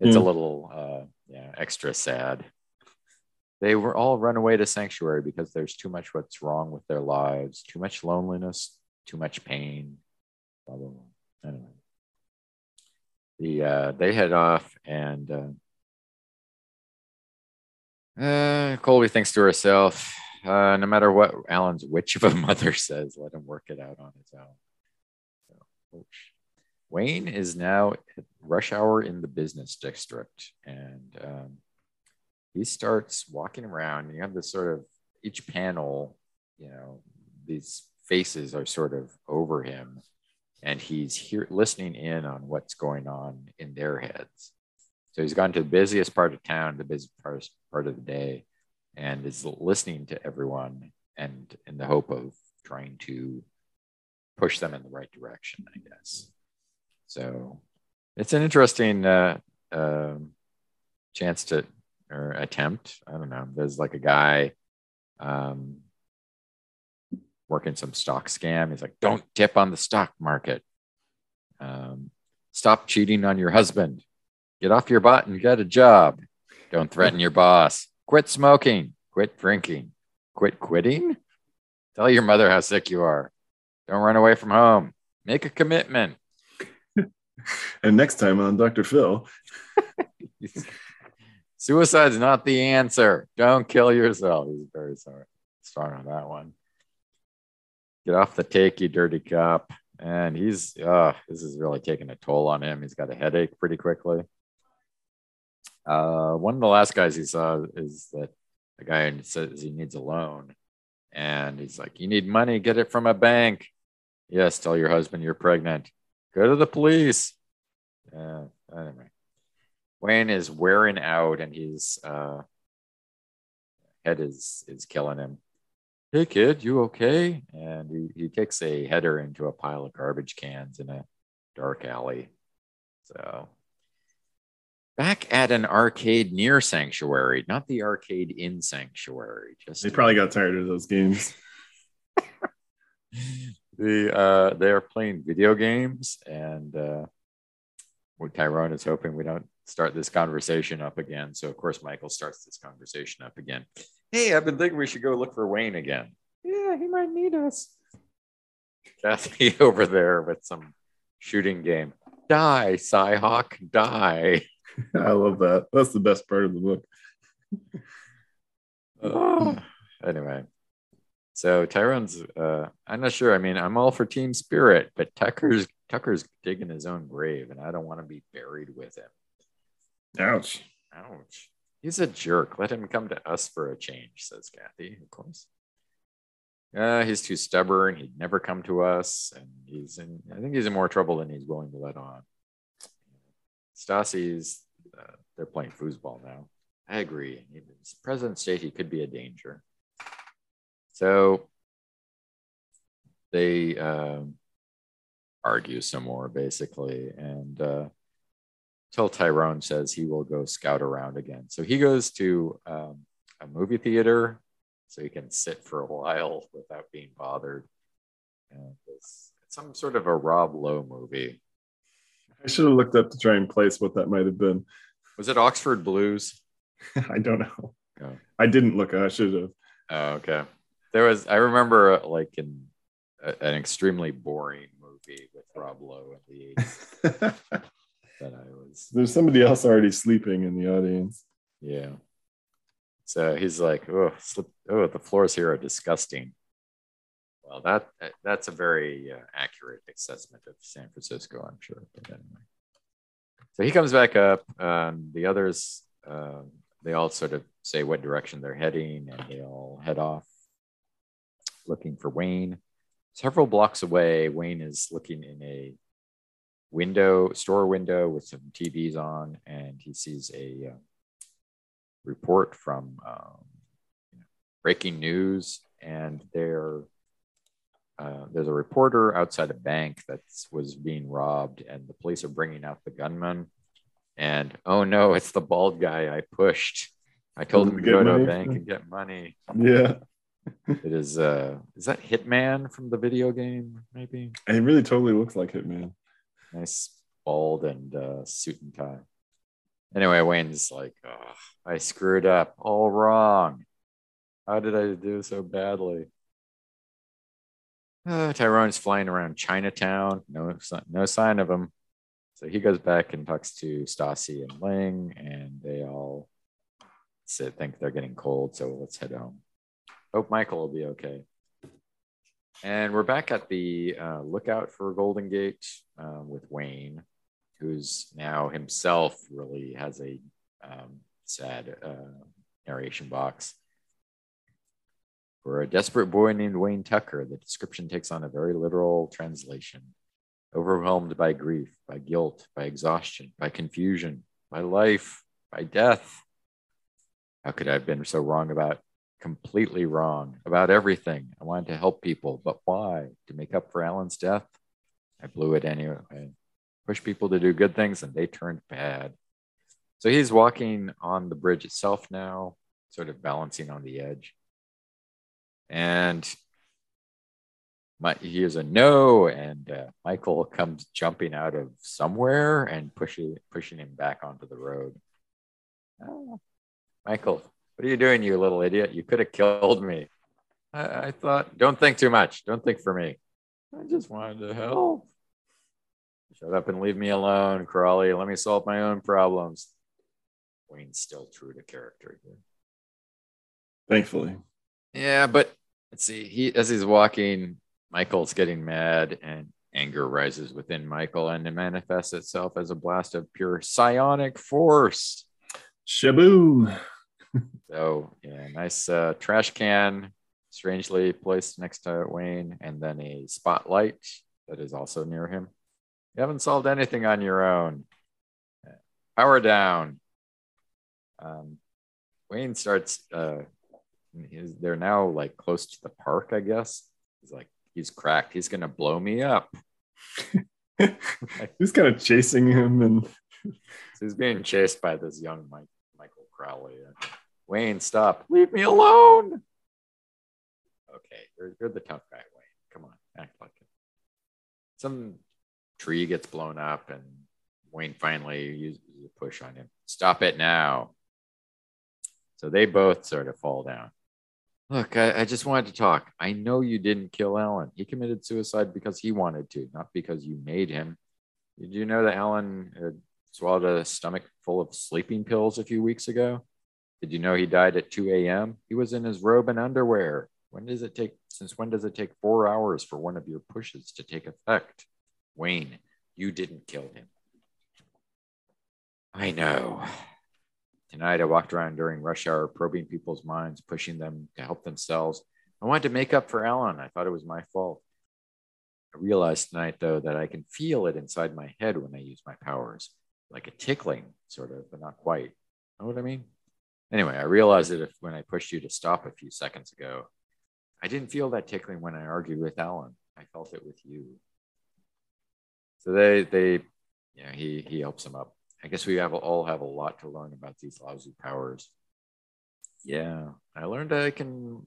It's mm. a little uh, yeah extra sad. They were all run away to sanctuary because there's too much what's wrong with their lives, too much loneliness, too much pain, blah blah blah. Anyway, the uh, they head off, and uh, uh, Colby thinks to herself, uh, no matter what Alan's witch of a [LAUGHS] mother says, let him work it out on his own. So, Wayne is now at rush hour in the business district, and um, he starts walking around. And You have this sort of each panel, you know, these faces are sort of over him and he's here listening in on what's going on in their heads. So he's gone to the busiest part of town, the busiest part, of the day, and is listening to everyone and in the hope of trying to push them in the right direction, I guess. So it's an interesting uh, uh, chance to or attempt. I don't know. There's like a guy um, working some stock scam. He's like, don't tip on the stock market. Um, stop cheating on your husband. Get off your butt and get a job. Don't threaten your boss. Quit smoking. Quit drinking. Quit quitting. Tell your mother how sick you are. Don't run away from home. Make a commitment. [LAUGHS] and next time on Dr. Phil. [LAUGHS] Suicide's not the answer. Don't kill yourself. He's very sorry. Strong on that one. Get off the take, you dirty cop. And he's, uh, this is really taking a toll on him. He's got a headache pretty quickly. Uh, one of the last guys he saw is that the guy says he needs a loan. And he's like, You need money, get it from a bank. Yes, tell your husband you're pregnant. Go to the police. Yeah, anyway. Wayne is wearing out and his uh, head is is killing him Hey kid, you okay? And he, he takes a header into a pile of garbage cans in a dark alley. So back at an arcade near Sanctuary, not the arcade in Sanctuary. Just They probably got tired of those games. [LAUGHS] the uh, they are playing video games, and uh, Tyrone is hoping we don't start this conversation up again. So of course Michael starts this conversation up again. Hey, I've been thinking we should go look for Wayne again. Yeah, he might need us. Kathy [LAUGHS] over there with some shooting game. Die, Psi Hawk, die. [LAUGHS] I love that. That's the best part of the book. Uh, [SIGHS] [SIGHS] anyway, so Tyrone's. Uh, I'm not sure. I mean, I'm all for team spirit, but Tucker's Tucker's digging his own grave, and I don't want to be buried with him. Ouch. Ouch. He's a jerk. Let him come to us for a change, says Kathy, of course. Uh, he's too stubborn. He'd never come to us, and he's in. I think he's in more trouble than he's willing to let on. Stassi's. Uh, they're playing foosball now. I agree. President state, he could be a danger. So they um, argue some more, basically, and uh, till Tyrone says he will go scout around again. So he goes to um, a movie theater so he can sit for a while without being bothered. And it's, it's some sort of a Rob Lowe movie. I should have looked up to try and place what that might have been. Was it Oxford Blues? [LAUGHS] I don't know. Oh. I didn't look. I should have. Oh, okay. There was, I remember uh, like in an extremely boring movie with Rob Lowe in the 80s [LAUGHS] that I was. There's somebody else already sleeping in the audience. Yeah. So he's like, oh, slip, oh, the floors here are disgusting. Well, that that's a very uh, accurate assessment of San Francisco, I'm sure. But anyway, so he comes back up. Um, the others, uh, they all sort of say what direction they're heading, and they all head off looking for Wayne. Several blocks away, Wayne is looking in a window, store window with some TVs on, and he sees a uh, report from um, breaking news, and there uh, there's a reporter outside a bank that was being robbed, and the police are bringing out the gunman. And oh no, it's the bald guy I pushed. I told him to go to a bank and get money. Yeah. [LAUGHS] it is uh is that Hitman from the video game, maybe? It really totally looks like Hitman. Nice bald and uh, suit and tie. Anyway, Wayne's like, oh, I screwed up. All wrong. How did I do so badly? Uh, Tyrone's flying around Chinatown. No, no sign of him. So he goes back and talks to Stassi and Ling, and they all sit, think they're getting cold. So let's head home. Hope Michael will be okay. And we're back at the uh, lookout for Golden Gate uh, with Wayne, who's now himself really has a um, sad uh, narration box. For a desperate boy named Wayne Tucker, the description takes on a very literal translation. Overwhelmed by grief, by guilt, by exhaustion, by confusion, by life, by death. How could I have been so wrong about completely wrong about everything? I wanted to help people, but why? To make up for Alan's death? I blew it anyway. Push people to do good things and they turned bad. So he's walking on the bridge itself now, sort of balancing on the edge. And my, he hears a no, and uh, Michael comes jumping out of somewhere and pushing pushing him back onto the road. Oh, Michael, what are you doing, you little idiot? You could have killed me. I, I thought, don't think too much. Don't think for me. I just wanted to help. Shut up and leave me alone, Crawley. Let me solve my own problems. Wayne's still true to character here. Thankfully. Yeah, but let's see. He as he's walking, Michael's getting mad and anger rises within Michael and it manifests itself as a blast of pure psionic force. Shaboom. [LAUGHS] so yeah, nice uh, trash can strangely placed next to Wayne, and then a spotlight that is also near him. You haven't solved anything on your own. Power down. Um, Wayne starts uh, He's, they're now like close to the park, I guess. He's like, he's cracked. He's gonna blow me up. [LAUGHS] he's kind of chasing him, and so [LAUGHS] he's being chased by this young Mike, Michael Crowley. Wayne, stop! Leave me alone. Okay, you're, you're the tough guy, Wayne. Come on, act like it. Some tree gets blown up, and Wayne finally uses a push on him. Stop it now. So they both sort of fall down. Look, I, I, just wanted to talk. I know you didn't kill Alan. He committed suicide because he wanted to, not because you made him. Did you know that Alan had swallowed a stomach full of sleeping pills a few weeks ago? Did you know he died at 2 a.m.? He was in his robe and underwear. When does it take, since when does it take four hours for one of your pushes to take effect? Wayne, you didn't kill him. I know. Tonight, I walked around during rush hour, probing people's minds, pushing them to help themselves. I wanted to make up for Alan. I thought it was my fault. I realized tonight, though, that I can feel it inside my head when I use my powers, like a tickling, sort of, but not quite. Know what I mean? Anyway, I realized that if when I pushed you to stop a few seconds ago, I didn't feel that tickling when I argued with Alan. I felt it with you. So they, they, yeah, he he helps them up. I guess we have all have a lot to learn about these lousy powers. Yeah, I learned I can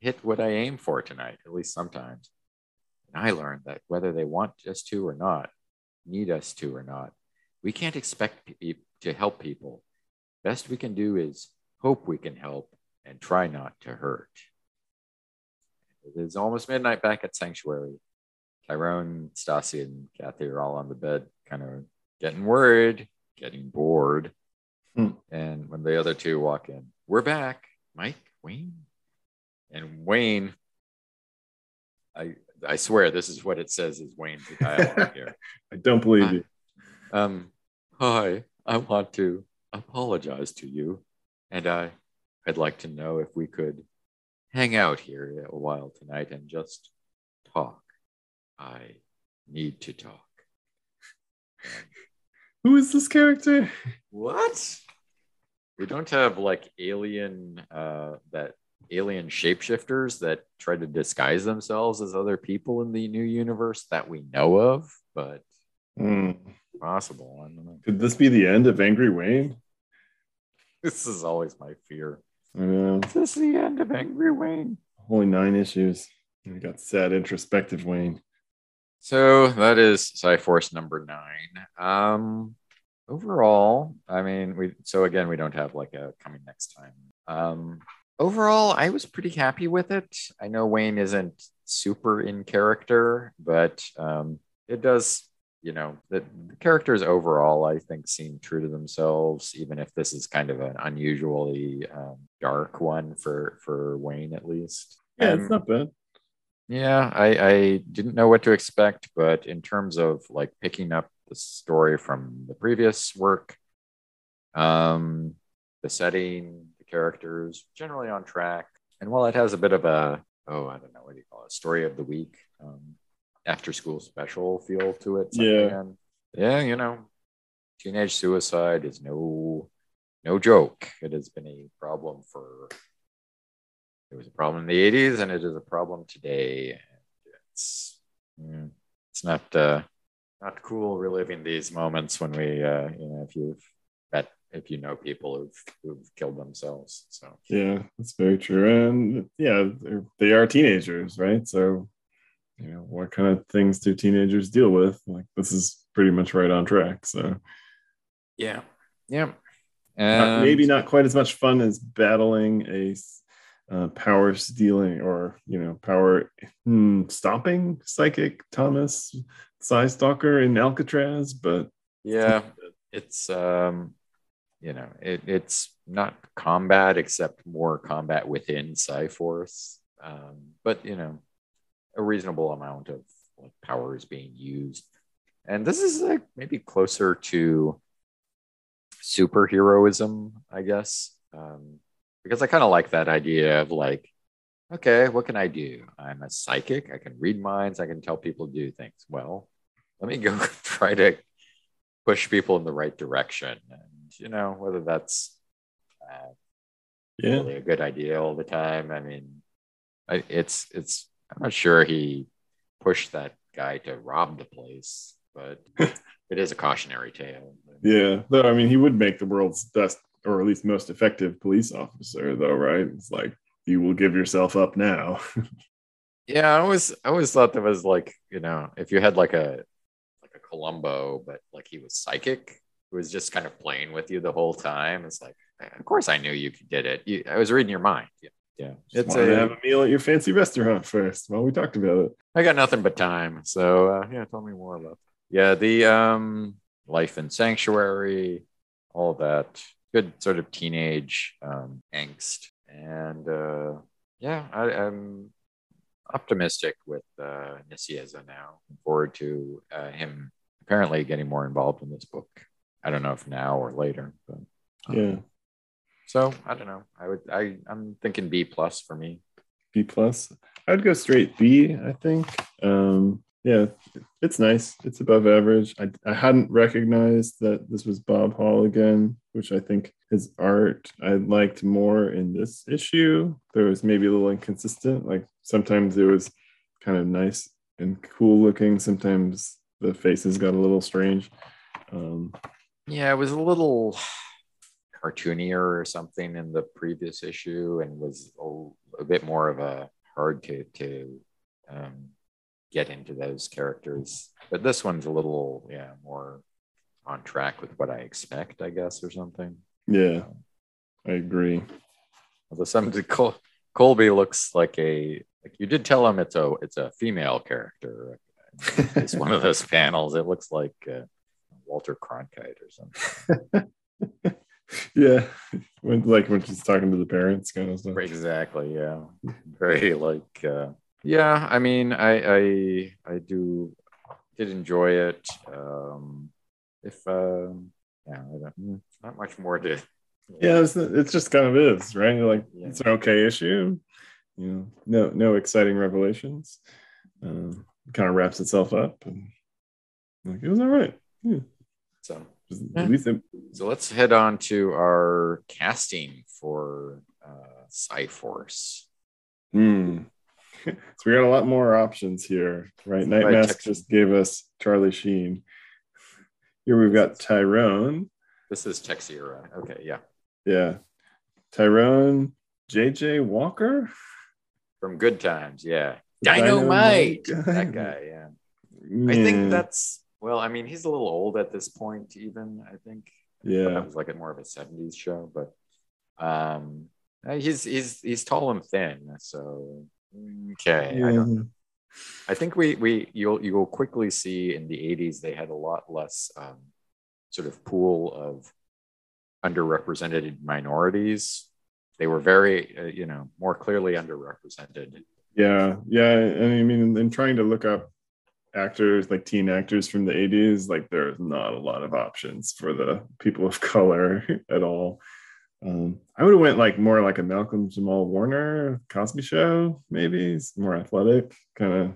hit what I aim for tonight, at least sometimes. And I learned that whether they want us to or not, need us to or not, we can't expect pe- to help people. Best we can do is hope we can help and try not to hurt. It is almost midnight back at Sanctuary. Tyrone, Stassi, and Kathy are all on the bed, kind of getting worried getting bored. Hmm. And when the other two walk in, we're back, Mike, Wayne, and Wayne. I I swear this is what it says is Wayne's dialogue here. I don't believe hi, you. Um, hi, I want to apologize to you, and I I'd like to know if we could hang out here a while tonight and just talk. I need to talk. Who is this character? What? We don't have like alien uh that alien shapeshifters that try to disguise themselves as other people in the new universe that we know of, but mm. possible. I don't know. Could this be the end of Angry Wayne? This is always my fear. Yeah. Is this the end of Angry Wayne? Only nine issues. We got sad, introspective Wayne. So that is Psi Force number nine. Um, overall, I mean, we so again we don't have like a coming next time. Um, overall, I was pretty happy with it. I know Wayne isn't super in character, but um, it does. You know, the, the characters overall, I think, seem true to themselves, even if this is kind of an unusually um, dark one for for Wayne, at least. Yeah, it's not bad. Yeah, I, I didn't know what to expect, but in terms of like picking up the story from the previous work, um, the setting, the characters, generally on track. And while it has a bit of a, oh, I don't know, what do you call it, story of the week, um, after school special feel to it. Yeah. Yeah, you know, teenage suicide is no no joke. It has been a problem for it was a problem in the 80s and it is a problem today. It's mm, it's not uh, not cool reliving these moments when we uh, you know if you've met if you know people who've who've killed themselves. So yeah, that's very true. And yeah, they are teenagers, right? So you know what kind of things do teenagers deal with? Like this is pretty much right on track. So yeah, yeah. And maybe not quite as much fun as battling a uh, power stealing or you know power hmm, stopping psychic Thomas Psy-Stalker in Alcatraz, but yeah, it's um, you know it, it's not combat except more combat within Psi Force, um, but you know a reasonable amount of like power is being used, and this is like maybe closer to superheroism, I guess. Um, because I kind of like that idea of like, okay, what can I do? I'm a psychic. I can read minds. I can tell people to do things. Well, let me go [LAUGHS] try to push people in the right direction. And, you know, whether that's uh, Yeah. really a good idea all the time. I mean, I, it's it's. I'm not sure he pushed that guy to rob the place, but [LAUGHS] it is a cautionary tale. Yeah. Though I mean he would make the world's best or at least most effective police officer, though, right? It's like you will give yourself up now. [LAUGHS] Yeah, I always I always thought that was like you know if you had like a like a Columbo, but like he was psychic, who was just kind of playing with you the whole time. It's like, of course I knew you did it. You, I was reading your mind. Yeah, yeah. Just It's wanted to a, have a meal at your fancy restaurant first while we talked about it. I got nothing but time. So uh, yeah, tell me more about. Yeah, the um, life in sanctuary, all that good sort of teenage um, angst, and uh, yeah, I, I'm optimistic with uh, Nicieza now. Looking forward to uh, him apparently getting more involved in this book. I don't know if now or later, but um, Yeah. So I don't know. I would. I I'm thinking B plus for me. B plus. I'd go straight B, I think. Um, yeah, it's nice. It's above average. I, I hadn't recognized that this was Bob Hall again, which I think his art I liked more in this issue. There was maybe a little inconsistent. Like sometimes it was kind of nice and cool looking. Sometimes the faces got a little strange. Um, Yeah, it was a little cartoonier or something in the previous issue, and was a, a bit more of a hard to to um, get into those characters. But this one's a little, yeah, more on track with what I expect, I guess, or something. yeah, I agree. Although some Col- Colby looks like a like you did tell him it's a it's a female character. [LAUGHS] It's one of those panels. It looks like uh, Walter Cronkite or something. [LAUGHS] yeah, when, like when she's talking to the parents, kind of stuff. Exactly. Yeah. Very like. Uh, yeah. I mean, I I I do did enjoy it. Um, if um, yeah, I don't, mm, not much more to. Yeah, it's, it's just kind of is right. Like Yeah. it's an okay issue. You know, no no exciting revelations. Um, kind of wraps itself up, and like it was all right. Yeah, So Yeah. It, so let's head on to our casting for uh, Psi Force. hmm. [LAUGHS] so we got a lot more options here, right? Night Right, Mask Texas. just gave us Charlie Sheen. Here we've got Tyrone. This is Texeira. Okay. Yeah. Yeah, Tyrone. JJ Walker. From Good Times. Yeah. Dynamite. Dynamite. that guy. Yeah. I think that's well. I mean, he's a little old at this point. Even I think yeah. that was like a more of a '70s show, but um, he's he's he's tall and thin. So okay, I don't. I think we we you'll you will quickly see in the '80s they had a lot less um, sort of pool of underrepresented minorities. They were very uh, you know more clearly underrepresented. Yeah, yeah, and I mean, in trying to look up actors like teen actors from the 80s, like there's not a lot of options for the people of color [LAUGHS] at all. Um, I would have went like more like a Malcolm Jamal Warner Cosby Show, maybe. He's more athletic, kind of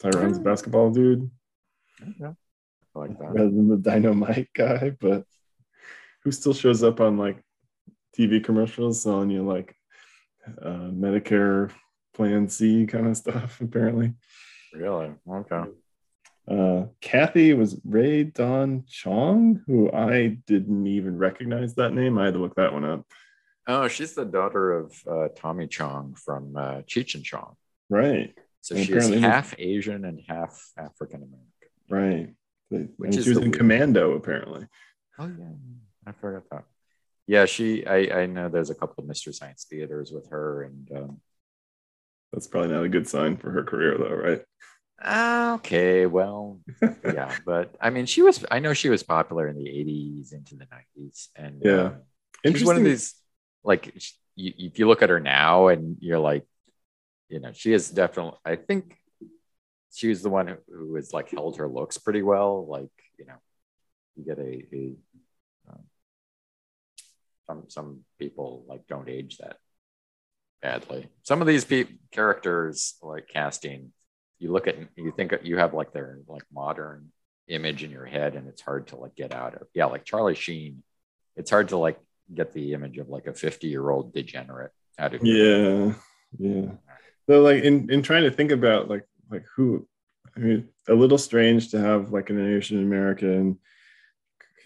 Tyrone's Mm. basketball dude, I like that. rather than the dynamite guy. But who still shows up on like TV commercials selling you like uh, Medicare Plan C kind of stuff, [LAUGHS] apparently. Really? Okay. Uh, Kathy was Rae Dawn Chong, who I didn't even recognize that name. I had to look that one up. Oh, she's the daughter of uh, Tommy Chong from uh, Cheech and Chong. Right, So And she's half Asian and half African American. right. Which she was in weird- Commando, apparently. Oh yeah, I forgot that. Yeah, she. I I know there's a couple of Mystery Science theaters with her, and um, That's probably not a good sign for her career, though, right? Okay, well, yeah, [LAUGHS] but I mean, she was. I know she was popular in the '80s into the '90s, and Yeah. um, she's one of these. Like, you, if you look at her now, and you're like, you know, she is definitely. I think she was the one who, who has like held her looks pretty well. Like, you know, you get a, a um, some some people like don't age that badly. Some of these pe- characters like casting, you look at you think you have like their like modern image in your head, and it's hard to like get out of. Yeah, like Charlie Sheen, it's hard to like get the image of like a 50 year old degenerate out of Yeah, yeah. So like in in trying to think about like like who, I mean, a little strange to have like an Asian American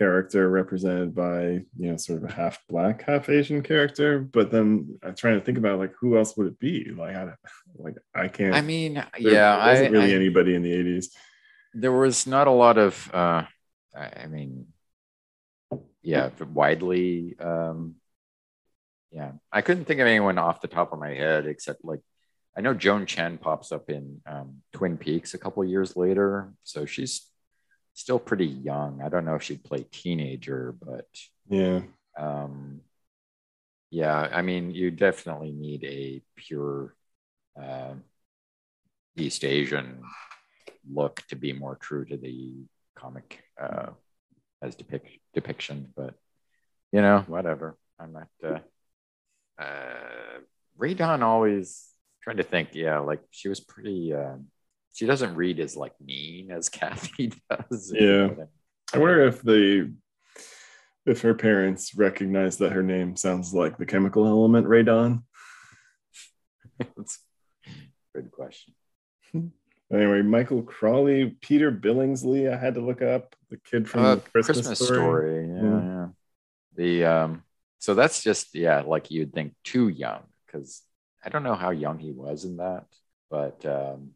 character represented by you know sort of a half black half asian character but then i'm trying to think about like who else would it be like i like i can't I mean, there yeah, I, wasn't really I- anybody in the 80s there was not a lot of, uh, I I mean, yeah, widely. Um, yeah, I couldn't think of anyone off the top of my head except like I know Joan Chen pops up in um, Twin Peaks a couple years later, so she's still pretty young. I don't know if she'd play teenager, but yeah um, yeah, I mean, you definitely need a pure uh, East Asian look to be more true to the comic uh, as depict depiction. But you know, whatever. I'm not. Uh, uh, Rae Dawn always trying to think. Yeah, like she was pretty. Uh, she doesn't read as like mean as [LAUGHS] Kathy does. if you know Yeah. I wonder if the if her parents recognize that her name sounds like the chemical element radon [LAUGHS] a good question. [LAUGHS] anyway michael crowley peter billingsley i had to look up the kid from Uh, the christmas, story, Yeah, Yeah. yeah. The um, so that's just yeah, like you'd think too young because I don't know how young he was in that, but um,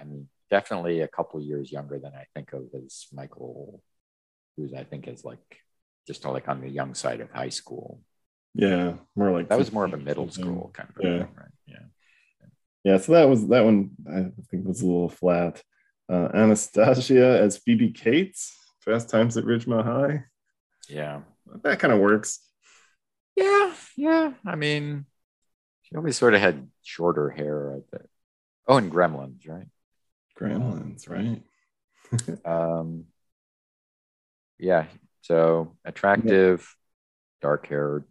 I mean, definitely a couple years younger than I think of as Michael, who's I think is like just like on the young side of high school. yeah more like That was more of a middle school kind of Yeah. thing, right? Yeah. Yeah, so that was that one. I think was a little flat. Uh, Anastasia as Phoebe Cates, Fast Times at Ridgemont High. Yeah. That kind of works. Yeah. Yeah. I mean, she always sort of had shorter hair. I think. Oh, and Gremlins, right? Gremlins, right? [LAUGHS] Um, yeah. So attractive, dark haired.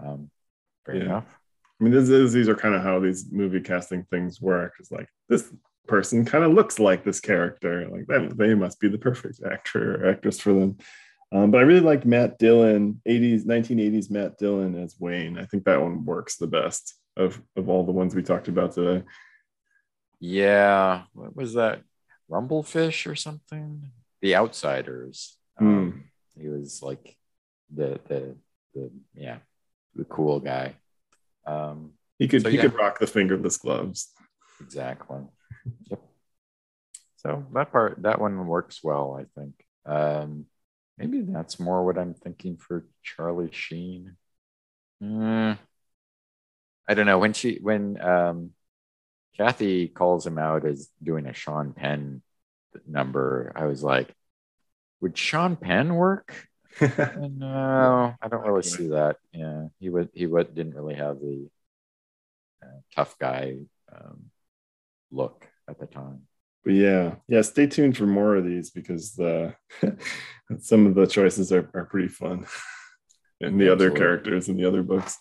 Um, fair Yeah. enough. I mean, this is these are kind of how these movie casting things work. It's like this person kind of looks like this character. Like that, they must be the perfect actor or actress for them. Um, but I really liked Matt Dillon, 80s, 1980s Matt Dillon as Wayne. I think that one works the best of of all the ones we talked about today. Yeah. What was that? Rumblefish or something? The Outsiders. Um, he was like the the the yeah the cool guy. Um, He could So, he yeah. could rock the fingerless gloves. Exactly. Yep. So that part, that one works well, I think. Um, maybe that's more what I'm thinking for Charlie Sheen. Mm, I don't know when she when um, Kathy calls him out as doing a Sean Penn number. I was like, would Sean Penn work? [LAUGHS] No, I don't really see that. Yeah, he would. He would didn't really have the uh, tough guy um, look at the time. But yeah, yeah, stay tuned for more of these because the [LAUGHS] some of the choices are, are pretty fun. [LAUGHS] and the other characters in the other books.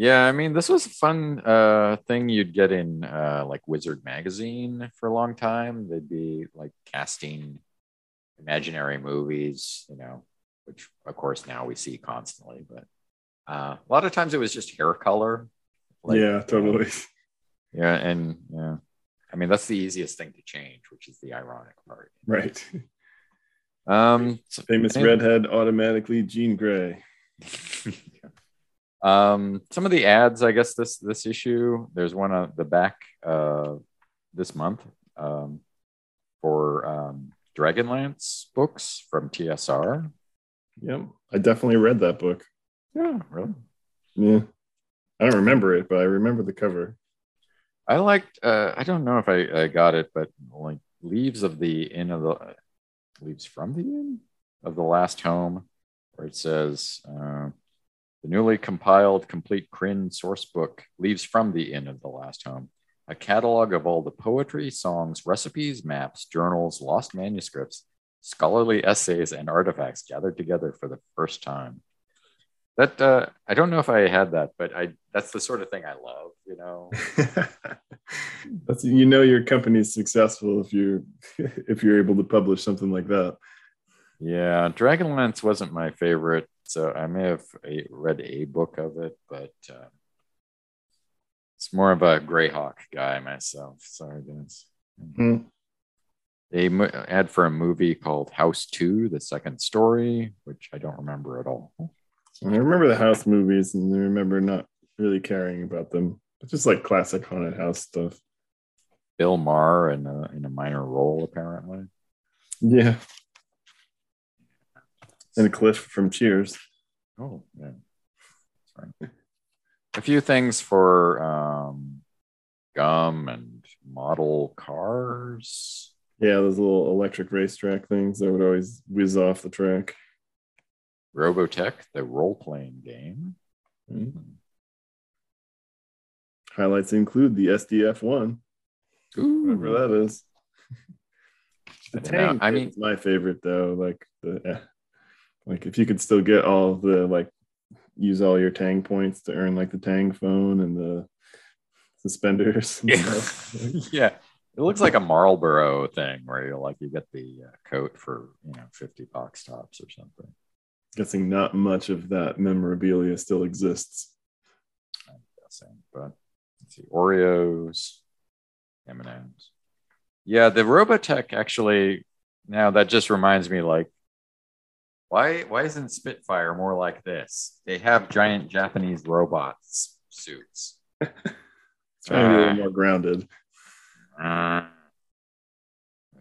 Yeah, I mean, this was a fun uh, thing you'd get in uh, like Wizard magazine for a long time. They'd be like casting imaginary movies, you know, which of course now we see constantly. But uh, a lot of times it was just hair color. Like, yeah, you know, totally. [LAUGHS] Yeah, and yeah, I mean that's the easiest thing to change, which is the ironic part. Right. Um, so- Famous redhead automatically Jean Grey. [LAUGHS] um, some of the ads, I guess this this issue, there's one on the back uh, this month um, for um, Dragonlance books from TSR. Yep. I definitely read that book. Yeah, really. Yeah. I don't remember it, but I remember the cover. I liked. Uh, I don't know if I, I got it, but like leaves of the inn of the leaves from the inn of the last home, where it says uh, the newly compiled complete Krynn source book leaves from the inn of the last home, a catalog of all the poetry, songs, recipes, maps, journals, lost manuscripts, scholarly essays, and artifacts gathered together for the first time. That uh, I don't know if I had that, but I that's the sort of thing I love, you know. [LAUGHS] That's you know your company's successful if you [LAUGHS] if you're able to publish something like that. Yeah, Dragonlance wasn't my favorite so I may have a, read a book of it, but uh, it's more of a Greyhawk guy myself. Sorry, guys. Hmm. They mo- ad for a movie called House Two: The Second Story, which I don't remember at all. I remember the house movies and I remember not really caring about them. It's just like classic haunted house stuff. Bill Maher in a, in a minor role, apparently. Yeah. And Cliff from Cheers. Oh, yeah. Sorry. A few things for um, gum and model cars. Yeah, those little electric racetrack things that would always whiz off the track. Robotech, the role playing game. Mm. Highlights include the SDF one, Ooh. whatever that is. I The know. tank I mean- is my favorite though. Like the like if you could still get all the like use all your Tang points to earn like the Tang phone and the suspenders. and Yeah. [LAUGHS] yeah. It looks like a Marlboro thing where you're like you get the uh, coat for you know 50 box tops or something. Guessing not much of that memorabilia still exists. I'm guessing. But let's see, Oreos, M&Ms. Yeah, the Robotech actually. Now that just reminds me, like, why why isn't Spitfire more like this? They have giant Japanese robots suits. Trying to be a little more grounded. Uh,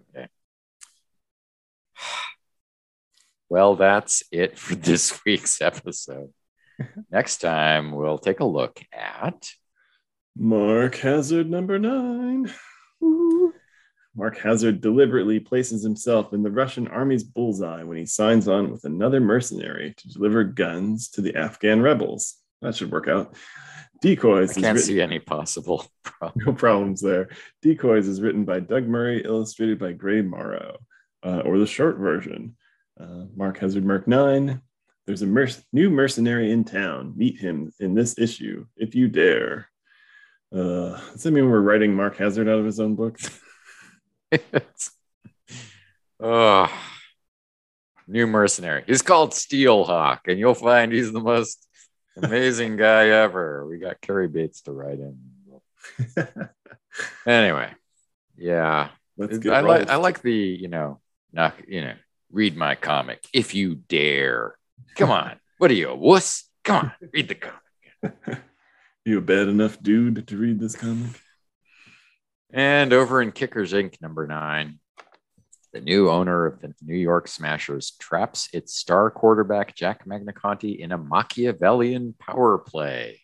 okay. [SIGHS] Well, that's it for [LAUGHS] this week's episode. [LAUGHS] Next time, we'll take a look at Mark Hazard number nine. Woo. Mark Hazard deliberately places himself in the Russian army's bullseye when he signs on with another mercenary to deliver guns to the Afghan rebels. That should work out. Decoys I can't written- see any possible [LAUGHS] problem. no problems there. Decoys is written by Doug Murray, illustrated by Gray Morrow, uh, or the short version. Uh, Mark Hazard Mark 9. There's a merc- new mercenary in town. Meet him in this issue if you dare. Uh, does that mean we're writing Mark Hazard out of his own books? [LAUGHS] [LAUGHS] oh, new mercenary. He's called Steelhawk, and you'll find he's the most amazing [LAUGHS] guy ever. We got Cary Bates to write in. [LAUGHS] Anyway, yeah, Let's get I like. I like the you know not you know read my comic if you dare. Come on, what are you a wuss? Come on, read the comic. you a bad enough dude to read this comic? And over in Kickers Inc. number nine, the new owner of the New York Smashers traps its star quarterback Jack Magniconte in a Machiavellian power play.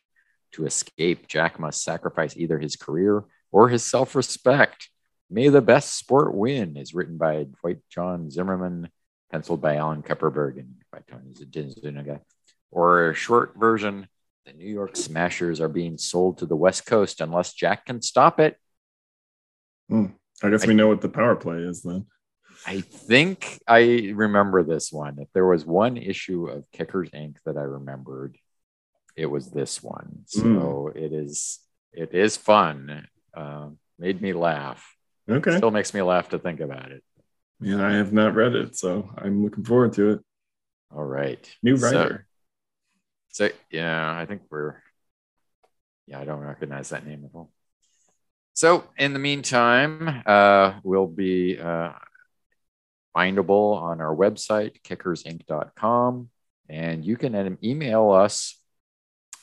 To escape, Jack must sacrifice either his career or his self-respect. May the best sport win is written by Dwight John Zimmerman, penciled by Alan Kupperberg and by Tony Zuniga. Or a short version, the New York Smashers are being sold to the West Coast unless Jack can stop it. I guess we know what the power play is then. I think I remember this one. If there was one issue of Kickers Inc. that I remembered, it was this one. So it is it is fun. Uh, made me laugh. Okay. Still makes me laugh to think about it. Yeah, I have not read it, so I'm looking forward to it. All right. New So- writer. So, yeah, I think we're yeah, I don't recognize that name at all. So in the meantime, uh, we'll be uh, findable on our website, kickersinc.com. And you can email us,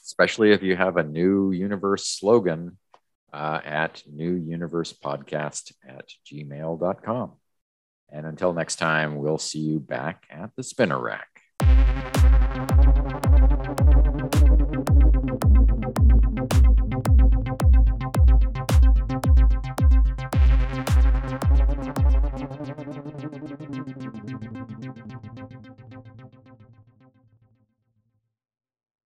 especially if you have a new universe slogan uh, at newuniversepodcast at gmail.com. And until next time, we'll see you back at the spinner rack.